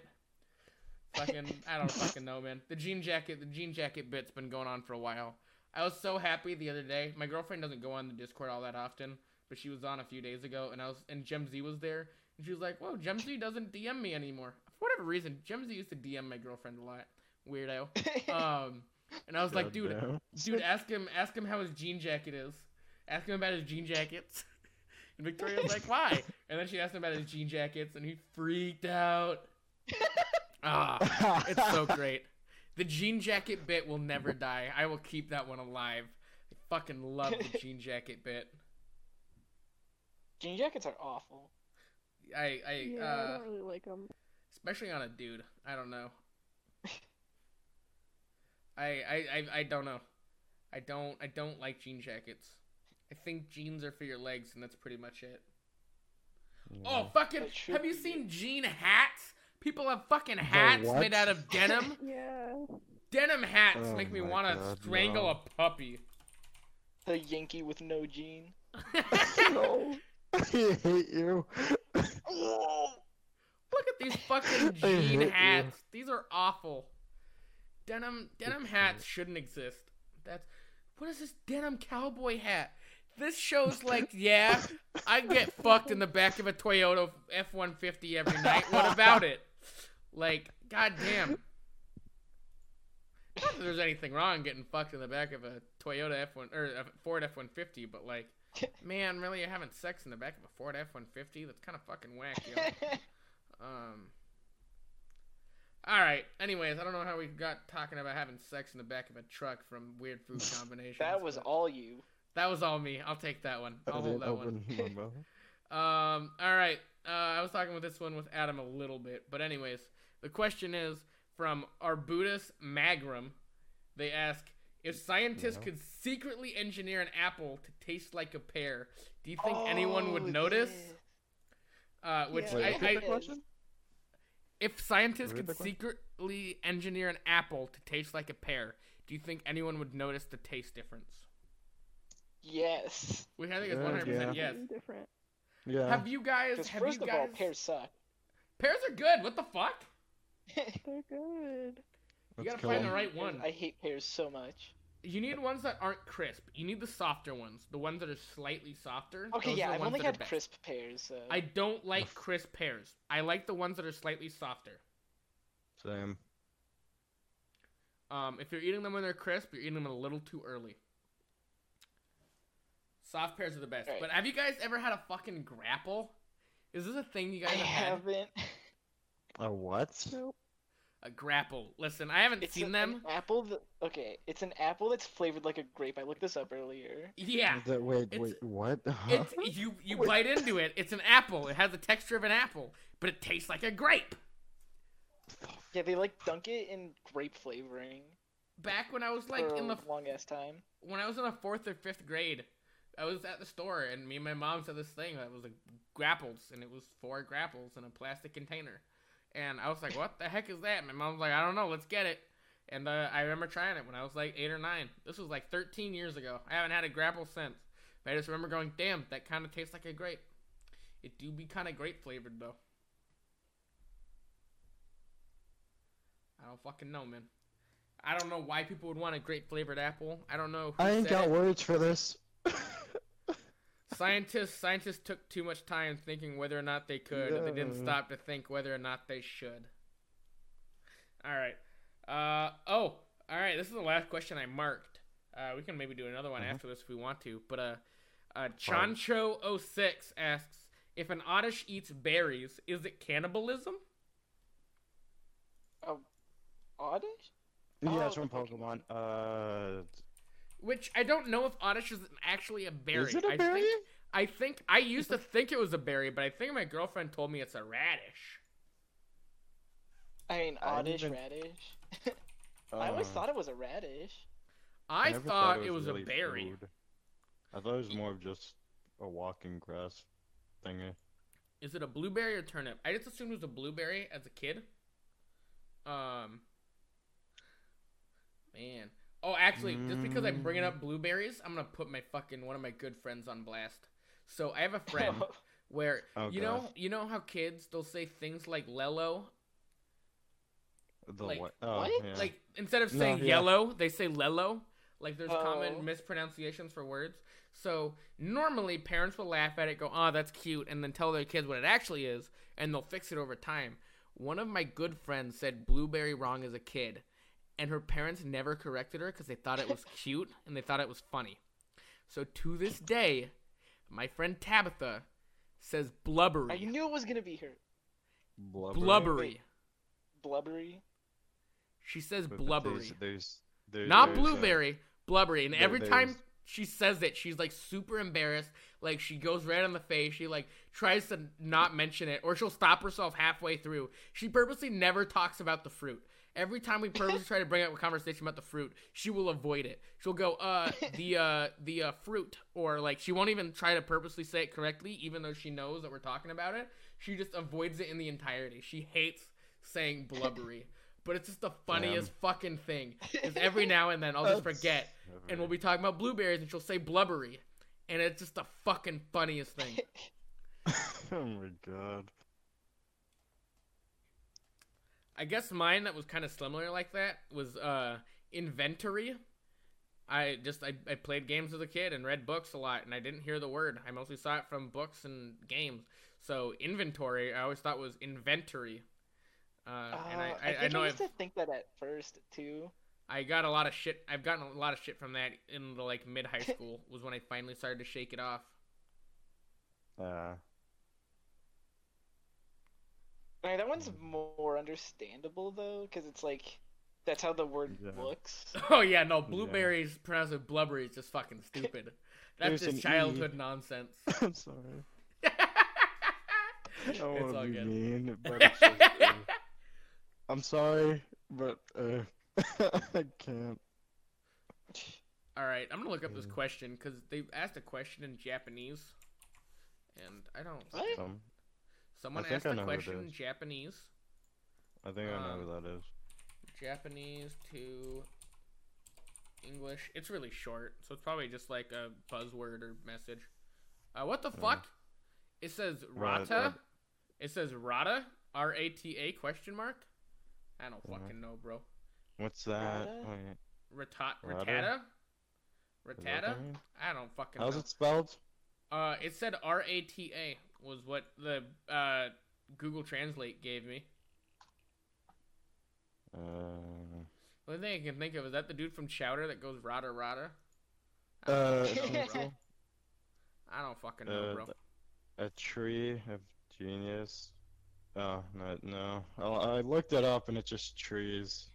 Fucking, I don't [LAUGHS] fucking know, man. The jean jacket, the jean jacket bit's been going on for a while. I was so happy the other day. My girlfriend doesn't go on the Discord all that often, but she was on a few days ago, and I was and Gem Z was there, and she was like, "Whoa, Gem Z doesn't DM me anymore." For whatever reason, Gem Z used to DM my girlfriend a lot. Weirdo. [LAUGHS] Um, and I was like, dude, Goddamn. dude, ask him, ask him how his jean jacket is. Ask him about his jean jackets. [LAUGHS] And Victoria was like, why? And then she asked him about his jean jackets, and he freaked out. [LAUGHS] Ah, it's so great. The jean jacket bit will never die. I will keep that one alive. I fucking love the [LAUGHS] jean jacket bit. Jean jackets are awful. I, I, yeah, I uh, don't really like them. especially on a dude. I don't know. I, I, I, I don't know. I don't, I don't like jean jackets. I think jeans are for your legs, and that's pretty much it. Oh, fucking! Have you seen jean hats? People have fucking hats made out of [LAUGHS] denim. Yeah. denim hats Oh make me want to strangle no. a puppy. The Yankee with no jean. [LAUGHS] no. [LAUGHS] I hate you. Look at these fucking jean hate you. hats. These are awful. Denim denim hats shouldn't exist. That's what is this denim cowboy hat? This shows [LAUGHS] like, yeah, I get fucked in the back of a Toyota F one fifty every night. What about it? Like, goddamn. Not that there's anything wrong getting fucked in the back of a Toyota F one or a Ford F one fifty, but like, [LAUGHS] man, really, you're having sex in the back of a Ford F one fifty? That's kind of fucking whack, yo. [LAUGHS] Um. All right. Anyways, I don't know how we got talking about having sex in the back of a truck from weird food [LAUGHS] combinations. that was all you. That was all me. I'll take that one. I I'll hold that one. [LAUGHS] open. Um. All right. Uh, I was talking with this one with Adam a little bit, but anyways, the question is from Arbutus Magrum. They ask if scientists Yeah. could secretly engineer an apple to taste like a pear. Do you think anyone would Oh, notice? yeah. Uh, which Yeah. Wait, I, repeat I, the question? If scientists could secretly engineer an apple to taste like a pear, do you think anyone would notice the taste difference? Yes. We I think it's one hundred percent yes. Different. Yeah. Have you guys? Have first you of all, guys? pears suck. Pears are good. What the fuck? [LAUGHS] They're good. You Let's gotta kill find the right one. I hate pears so much. You need ones that aren't crisp. You need the softer ones. The ones that are slightly softer. Okay, Those yeah, I've ones only had crisp pears. So. I don't like crisp pears. I like the ones that are slightly softer. Same. Um, if you're eating them when they're crisp, you're eating them a little too early. Soft pears are the best. Right. But have you guys ever had a fucking grapple? Is this a thing you I guys have had? haven't. A what? Nope. A grapple. Listen, I haven't It's seen a- them. An apple. That, okay, it's an apple that's flavored like a grape. I looked this up earlier. Yeah. That- wait, It's- wait, what? Huh? [LAUGHS] It's you you Wait. bite into it. It's an apple. It has the texture of an apple, but it tastes like a grape. Yeah, they like dunk it in grape flavoring Back when I was like in the a long ass time. when I was in the fourth or fifth grade, I was at the store and me and my mom saw this thing that was like grapples and it was four grapples in a plastic container. And I was like, "What the heck is that?" My mom was like, "I don't know. Let's get it." And uh, I remember trying it when I was like eight or nine. This was like 13 years ago. I haven't had a grapple since. But I just remember going, "Damn, that kind of tastes like a grape." It do be kind of grape flavored though. I don't fucking know, man. I don't know why people would want a grape flavored apple. I don't know. Who I ain't got it. words for this. [LAUGHS] Scientists scientists took too much time thinking whether or not they could. They didn't stop to think whether or not they should. All right. Uh oh. All right. This is the last question I marked. Uh, we can maybe do another one Mhm. after this if we want to. But uh, uh Chancho06 asks if an oddish eats berries, is it cannibalism? Oddish? yeah, Oh, it's from. Pokemon. Uh, Which I don't know if oddish is actually a berry. is it a I berry? think I think I used to think it was a berry, but I think my girlfriend told me it's a radish. I mean, I oddish even- radish. [LAUGHS] I always Uh, thought it was a radish. I, never thought, it was, really a berry. food. I thought it was more of just a walking grass thingy. Is it a blueberry or turnip? I just assumed it was a blueberry as a kid. Um, man, Oh, actually, just because I'm bringing Mm. up blueberries, I'm gonna put my fucking one of my good friends on blast. So I have a friend [LAUGHS] where Oh, you know you know how kids they'll say things like lello, The Like, what? Oh, what? yeah. like instead of No, saying yeah. yellow, they say lello. Like there's Oh. common mispronunciations for words. So normally parents will laugh at it, go, "Oh, that's cute," and then tell their kids what it actually is, and they'll fix it over time. One of my good friends said blueberry wrong as a kid, and her parents never corrected her because they thought it was [LAUGHS] cute and they thought it was funny. So to this day, my friend Tabitha says blubbery. I knew it was gonna be her. Blubber. blubbery. Blubbery. She says But- but blubbery. There's, there's, there's Not there's, uh, blueberry, blubbery. And there- every time she says it, she's like super embarrassed. Like she goes red on the face. She like tries to not mention it, or she'll stop herself halfway through. She purposely never talks about the fruit. Every time we purposely try to bring up a conversation about the fruit, she will avoid it. She'll go, uh, the uh, the uh, fruit, or like she won't even try to purposely say it correctly, even though she knows that we're talking about it. She just avoids it in the entirety. She hates saying blubbery, but it's just the funniest fucking thing. Is every now and then I'll just forget, and we'll be talking about blueberries, and she'll say blubbery, and it's just the fucking funniest thing. [LAUGHS] oh my god. I guess mine that was kind of similar like that was uh inventory. I just I, I played games as a kid and read books a lot and I didn't hear the word. I mostly saw it from books and games. So inventory I always thought was inventory. Uh, and I, Uh, I, I, think know I I've, to think that at first too. I got a lot of shit. I've gotten a lot of shit from that in the like mid high [LAUGHS] school was when I finally started to shake it off. Uh, I mean, that one's more understandable though, because it's like that's how the word Yeah. looks. [LAUGHS] Oh yeah, no blueberries pronounced as blubbery is just fucking stupid. [LAUGHS] That's There's just an E. childhood nonsense. [LAUGHS] I'm sorry. I don't want to be good. mean, but it's just, uh, I'm sorry, but uh, I can't. All right, I'm gonna look up this question because they asked a question in Japanese, and I don't. What? Um, Someone asked I a know who it question in. Japanese. I think I know Um, who that is. Japanese to English. It's really short, so it's probably just like a buzzword or message. Uh, what the Yeah. fuck? It says Right, rata. right. It says rata. R A T A question mark. I don't Yeah. fucking know, bro. What's that? Rata? Oh, yeah. Rata Rata? Ratata. Ratata. I don't fucking know. How's know. it spelled? Uh, it said R A T A was what the uh Google Translate gave me. Uh, The only thing I can think of is that the dude from Chowder that goes rata rata. I uh, don't fucking know, I don't fucking know, uh, bro. a tree of genius. Oh, no, no. I, I looked it up and it's just trees.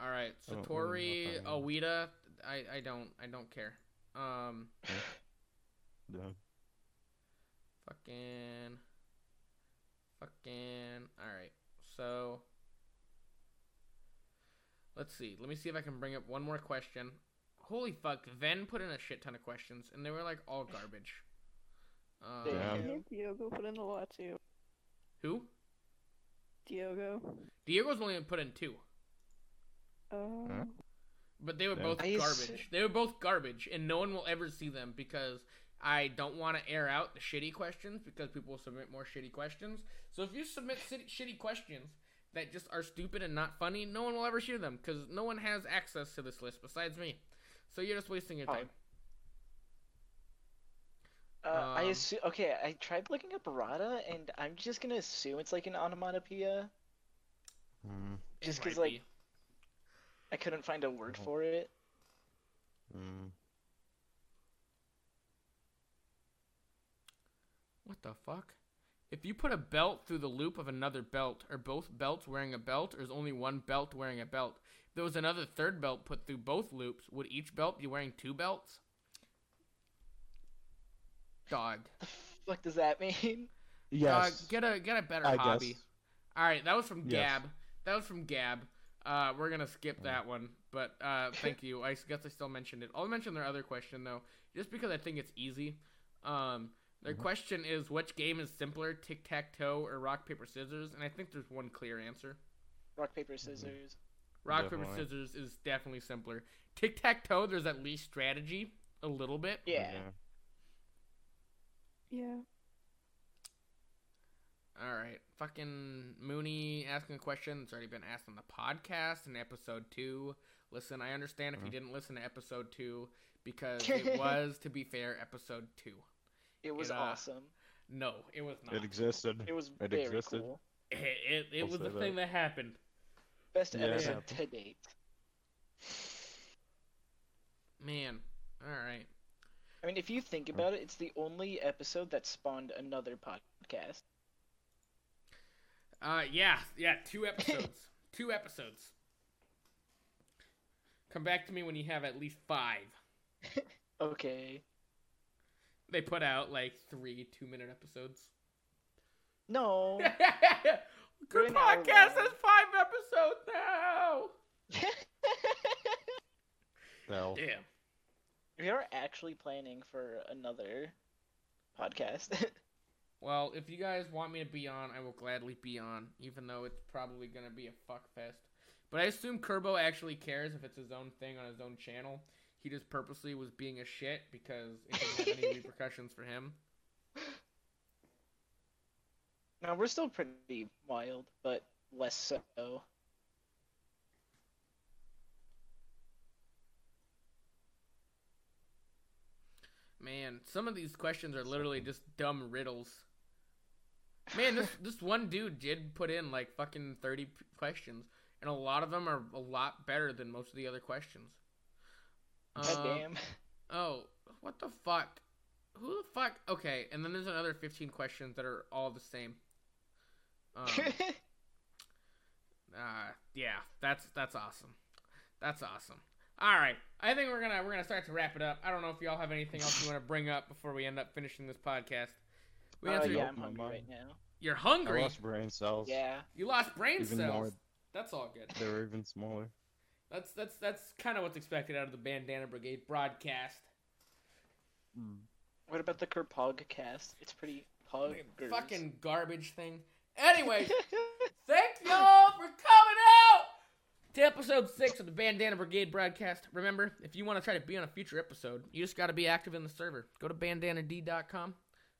All right, I don't really know Satori. Awida. I I don't I don't care. Um, [LAUGHS] Yeah. Fucking, fucking. All right, so let's see. Let me see if I can bring up one more question. Holy fuck! Ven put in a shit ton of questions, and they were like all garbage. Um, Yeah. Diogo put in a lot too. Who? Diogo. Diego's only put in two, Um, Huh? but they were both I s- garbage. They were both garbage, and no one will ever see them because I don't want to air out the shitty questions because people will submit more shitty questions. So if you submit shitty, shitty questions that just are stupid and not funny, no one will ever share them because no one has access to this list besides me. So you're just wasting your Oh. time. Uh, I Um, assume. Okay, I tried looking up rata, and I'm just gonna assume it's like an onomatopoeia, Mm, just because like be. I couldn't find a word Oh. for it. mm. What the fuck? If you put a belt through the loop of another belt, are both belts wearing a belt, or is only one belt wearing a belt? If there was another third belt put through both loops, would each belt be wearing two belts? Dog. What does that mean? Yes. Dog, get a get a better I hobby. guess. All right, that was from Yes. Gab. That was from Gab. Uh, we're gonna skip Mm. that one, but uh, thank you. I guess I still mentioned it. I'll mention their other question though, just because I think it's easy. Um, their Mhm. question is, which game is simpler, tic tac toe or rock paper scissors? And I think there's one clear answer. Rock paper scissors. Rock paper scissors is definitely simpler. Tic tac toe, there's at least strategy a little bit. Yeah. Yeah. All right, fucking Mooney asking a question that's already been asked on the podcast in episode two. Listen, I understand if you Mhm. didn't listen to episode two because [LAUGHS] it was, to be fair, episode two. It was It, uh, awesome. No, it was not. It existed. It was it very existed. cool. It, it, it was the that. thing that happened. Best Yeah, episode to date. Man, all right. I mean, if you think about it, it's the only episode that spawned another podcast. Uh, yeah, yeah, two episodes. [LAUGHS] two episodes. Come back to me when you have at least five. [LAUGHS] Okay. They put out like three two-minute episodes. No. [LAUGHS] Good an podcast long. has five episodes now. [LAUGHS] Hell. Damn. we are actually planning for another podcast. [LAUGHS] Well, if you guys want me to be on, I will gladly be on, even though it's probably gonna be a fuck fest. But I assume Kerbo actually cares if it's his own thing on his own channel. He just purposely was being a shit because it didn't have any repercussions for him. Now we're still pretty wild, but less so. Man, some of these questions are literally just dumb riddles. Man, this this one dude did put in like fucking thirty p- questions, and a lot of them are a lot better than most of the other questions. God Uh, damn. [LAUGHS] Oh, what the fuck? Who the fuck? Okay, and then there's another 15 questions that are all the same. Um, [LAUGHS] uh, yeah, that's that's awesome. That's awesome. All right, I think we're gonna we're gonna start to wrap it up. I don't know if y'all have anything else you want to bring up before we end up finishing this podcast. We Oh answered. yeah, I'm hungry right now. You're I hungry. lost brain cells. Yeah. You lost brain Even cells. more. That's all good. They were even smaller. That's that's that's kind of what's expected out of the Bandana Brigade broadcast. What about the Kerpog cast? It's pretty pog. Fucking garbage thing. Anyway, [LAUGHS] thank y'all for coming out to episode six of the Bandana Brigade broadcast. Remember, if you want to try to be on a future episode, you just got to be active in the server. Go to bandanad.com.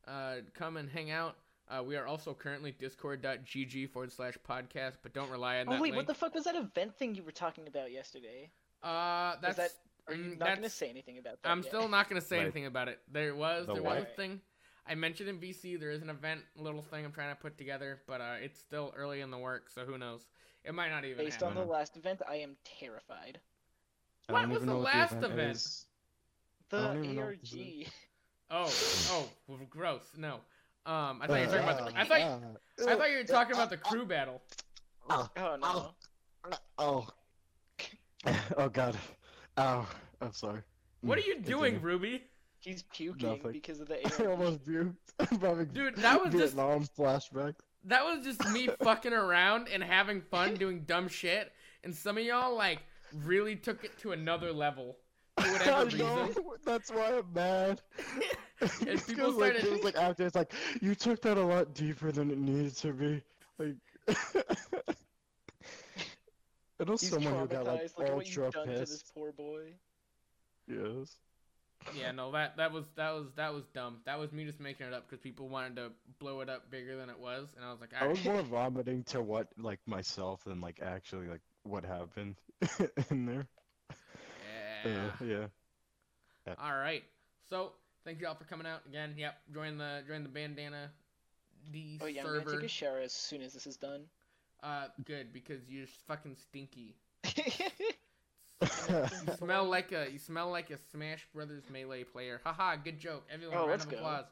Uh, come and hang out. Uh, we are also currently discord.gg forward slash podcast, but don't rely on Oh that wait, link. what the fuck was that event thing you were talking about yesterday? uh, that's. that- Are you not gonna say anything about that? I'm yet? still not gonna say Like, anything about it. There was the there was a thing I mentioned in VC. There is an event little thing I'm trying to put together, but uh, it's still early in the work, so who knows? It might not even Based on the last event, I am terrified. I What was the know what last event event? The I don't even know what this ARG. Oh, oh, gross. No. Um, I thought you were talking about. The, I thought Uh, I thought you were talking about the crew battle. Oh, Oh no. oh. oh [LAUGHS] [LAUGHS] god. Ow. I'm sorry. What are you doing, continue. Ruby? He's puking Nothing. because of the [LAUGHS] I ARG. almost puked. [LAUGHS] Dude, that was just- Vietnam flashback. That was just me [LAUGHS] fucking around and having fun doing dumb shit, and some of y'all like really took it to another level for whatever I reason. know. That's why I'm mad. And It's people 'cause, like, started- it was like after it's like you took that a lot deeper than it needed to be. Like. I know He's someone who got like traumatized. Look what ultra you've done to this pissed. poor boy. Yes. Yeah, no, that that was that was that was dumb. That was me just making it up because people wanted to blow it up bigger than it was, and I was like, I was more [LAUGHS] vomiting to what like myself than like actually like what happened [LAUGHS] in there. yeah. Uh, yeah. All right. So thank you all for coming out again. Yep, join the join the bandana D Oh yeah, I'm gonna take a shower as soon as this is done. Uh, good because you're fucking stinky. Oh, [LAUGHS] You smell like a you smell like a Smash Brothers melee player. Haha, good joke. Everyone, Oh, round let's of go. applause.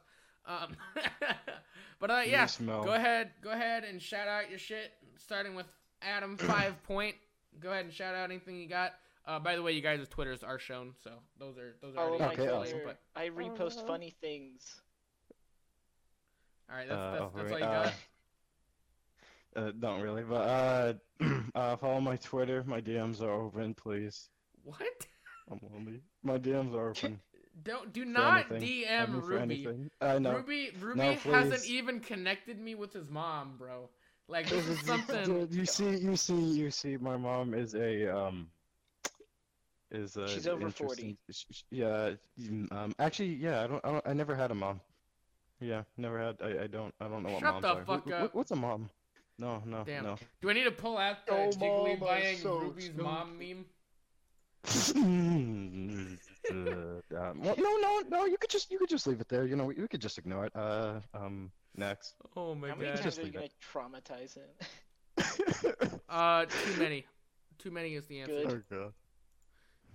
Um, [LAUGHS] but uh, You yeah, smell. go ahead, go ahead and shout out your shit. Starting with Adam [CLEARS THROAT] Five Point. Go ahead and shout out anything you got. Uh, by the way, you guys' Twitters are shown, so those are those are Follow already my Okay, shown, awesome. But I repost Uh, funny things. all right, that's Uh, that's, oh, that's all you uh, got. Uh, don't really, but uh, [CLEARS THROAT] uh, follow my Twitter. My DMs are open, please. What? I'm lonely. My DMs are open. [LAUGHS] Don't do not. DM I mean, Ruby. I know. Ruby Ruby No, hasn't even connected me with his mom, bro. Like this is [LAUGHS] something. Dude, you see, you see, you see. My mom is a um. Is a She's over 40. interesting- sh- sh- Yeah. Um. Actually, yeah. I don't. I don't. I never had a mom. Yeah. Never had. I. I don't. I don't know what Shut moms the are. Wh- fuck wh- up. What's a mom? No. No. Damn. No. Do I need to pull out the Oh, Jiggly mama, buying so Ruby's mom meme? [LAUGHS] uh, um, well, no, no, no. You could just. You could just leave it there. You know. We, we could just ignore it. Uh. Um. Next. Oh my How many times are you gonna it. traumatize him? [LAUGHS] Uh, too many. Too many is the answer. Good. oh god.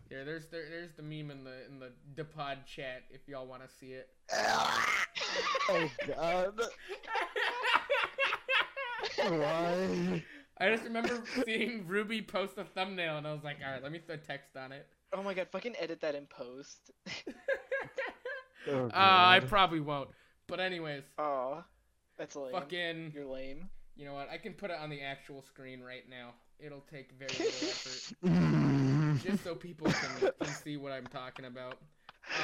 There, there's there, there's the meme in the in the Depod chat if y'all want to see it. [LAUGHS] Oh god. Why? I just remember seeing Ruby post a thumbnail and I was like, all right, let me throw text on it. oh my god, fucking edit that in post. [LAUGHS] Oh, Uh, I probably won't. But anyways, Aw, that's lame. fucking, You're lame. you know what? I can put it on the actual screen right now. It'll take very little effort, [LAUGHS] just so people can, can see what I'm talking about.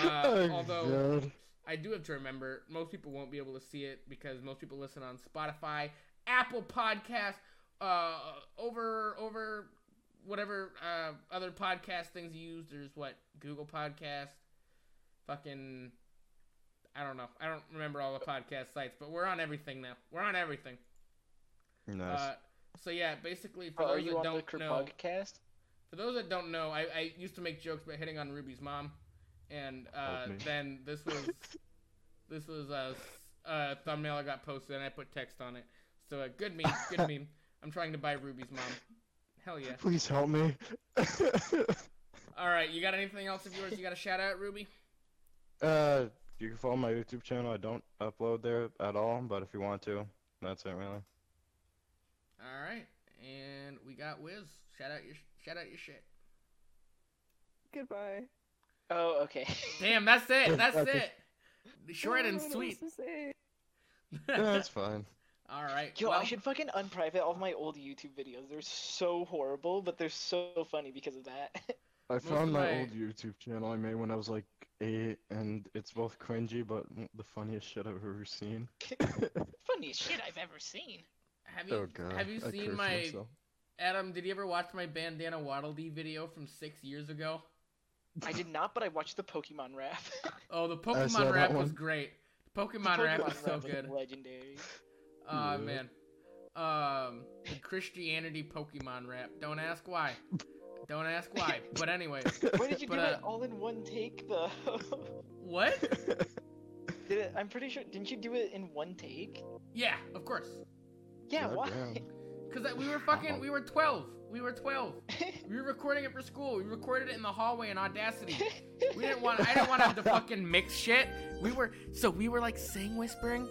Uh, Oh, although God. I do have to remember, most people won't be able to see it because most people listen on Spotify, Apple Podcast, uh, over over whatever uh, other podcast things you use. There's what Google Podcast, fucking. I don't know. I don't remember all the podcast sites, but we're on everything now. We're on everything. Nice. Uh, so yeah, basically for Oh, those you that don't know, podcast? for those that don't know, I, I used to make jokes about hitting on Ruby's mom, and uh, then this was [LAUGHS] this was a, a thumbnail I got posted, and I put text on it. So uh, good meme, good meme. [LAUGHS] I'm trying to buy Ruby's mom. Hell yeah! Please help me. [LAUGHS] All right, you got anything else of yours you got a shout out, Ruby? uh, you can follow my YouTube channel. I don't upload there at all, but if you want to, that's it really. All right, and we got Wiz. Shout out your shout out your shit. Goodbye. Oh, okay. [LAUGHS] Damn, that's it. That's That's it. Short and don't know what sweet. else. Yeah, that's fine. All right. Yo, well, I should fucking unprivate all of my old YouTube videos. They're so horrible, but they're so funny because of that. [LAUGHS] I found my my- old YouTube channel I made when I was like eight, and it's both cringy but the funniest shit I've ever seen. [LAUGHS] Funniest [LAUGHS] shit I've ever seen. Have oh, you oh god. have you I seen my myself. Adam? Did you ever watch my bandana Waddle Dee video from six years ago? I did not, but I watched the Pokemon rap. Oh, the Pokemon rap was great. The The Pokemon, rap was so rap good. legendary. Oh Yeah. man. Um, Christianity Pokemon rap. Don't ask why. Don't ask why. But anyway. [LAUGHS] Why did you But, do uh, it all in one take, though? [LAUGHS] what? did it, I'm pretty sure. Didn't you do it in one take? Yeah, of course. Yeah, God why? [LAUGHS] Cause we were fucking. We were twelve. We were twelve. We were recording it for school. We recorded it in the hallway in Audacity. We didn't want. I didn't want to have to fucking mix shit. We were. So we were like saying whispering.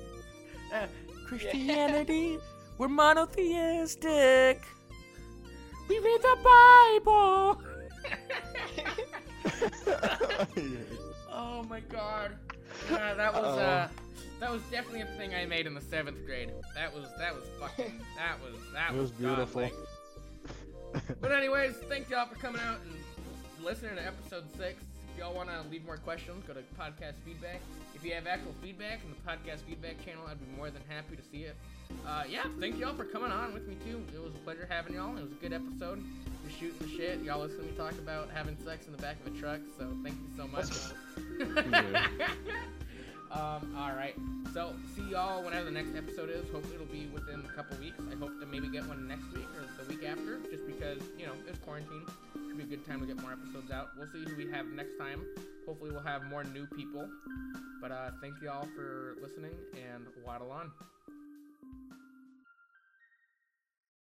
Uh, Christianity. We're monotheistic. We read the Bible. [LAUGHS] oh my god. Yeah, that was uh, that was definitely a thing I made in the seventh grade. That was that was fucking that was that It was beautiful. godlike. But anyways, thank y'all for coming out and listening to episode six. If y'all want to leave more questions, go to podcast feedback. If you have actual feedback in the podcast feedback channel, I'd be more than happy to see it. Uh, yeah, thank y'all for coming on with me too. It was a pleasure having y'all. It was a good episode. We're shooting the shit. Y'all listen to me talk about having sex in the back of a truck. So thank you so much. [LAUGHS] um, all right. So see y'all whenever the next episode is. Hopefully it'll be within a couple weeks. I hope to maybe get one next week or the week after, just because you know it's quarantine. Be a good time to get more episodes out. We'll see who we have next time. Hopefully we'll have more new people. But uh, thank y'all for listening and waddle on.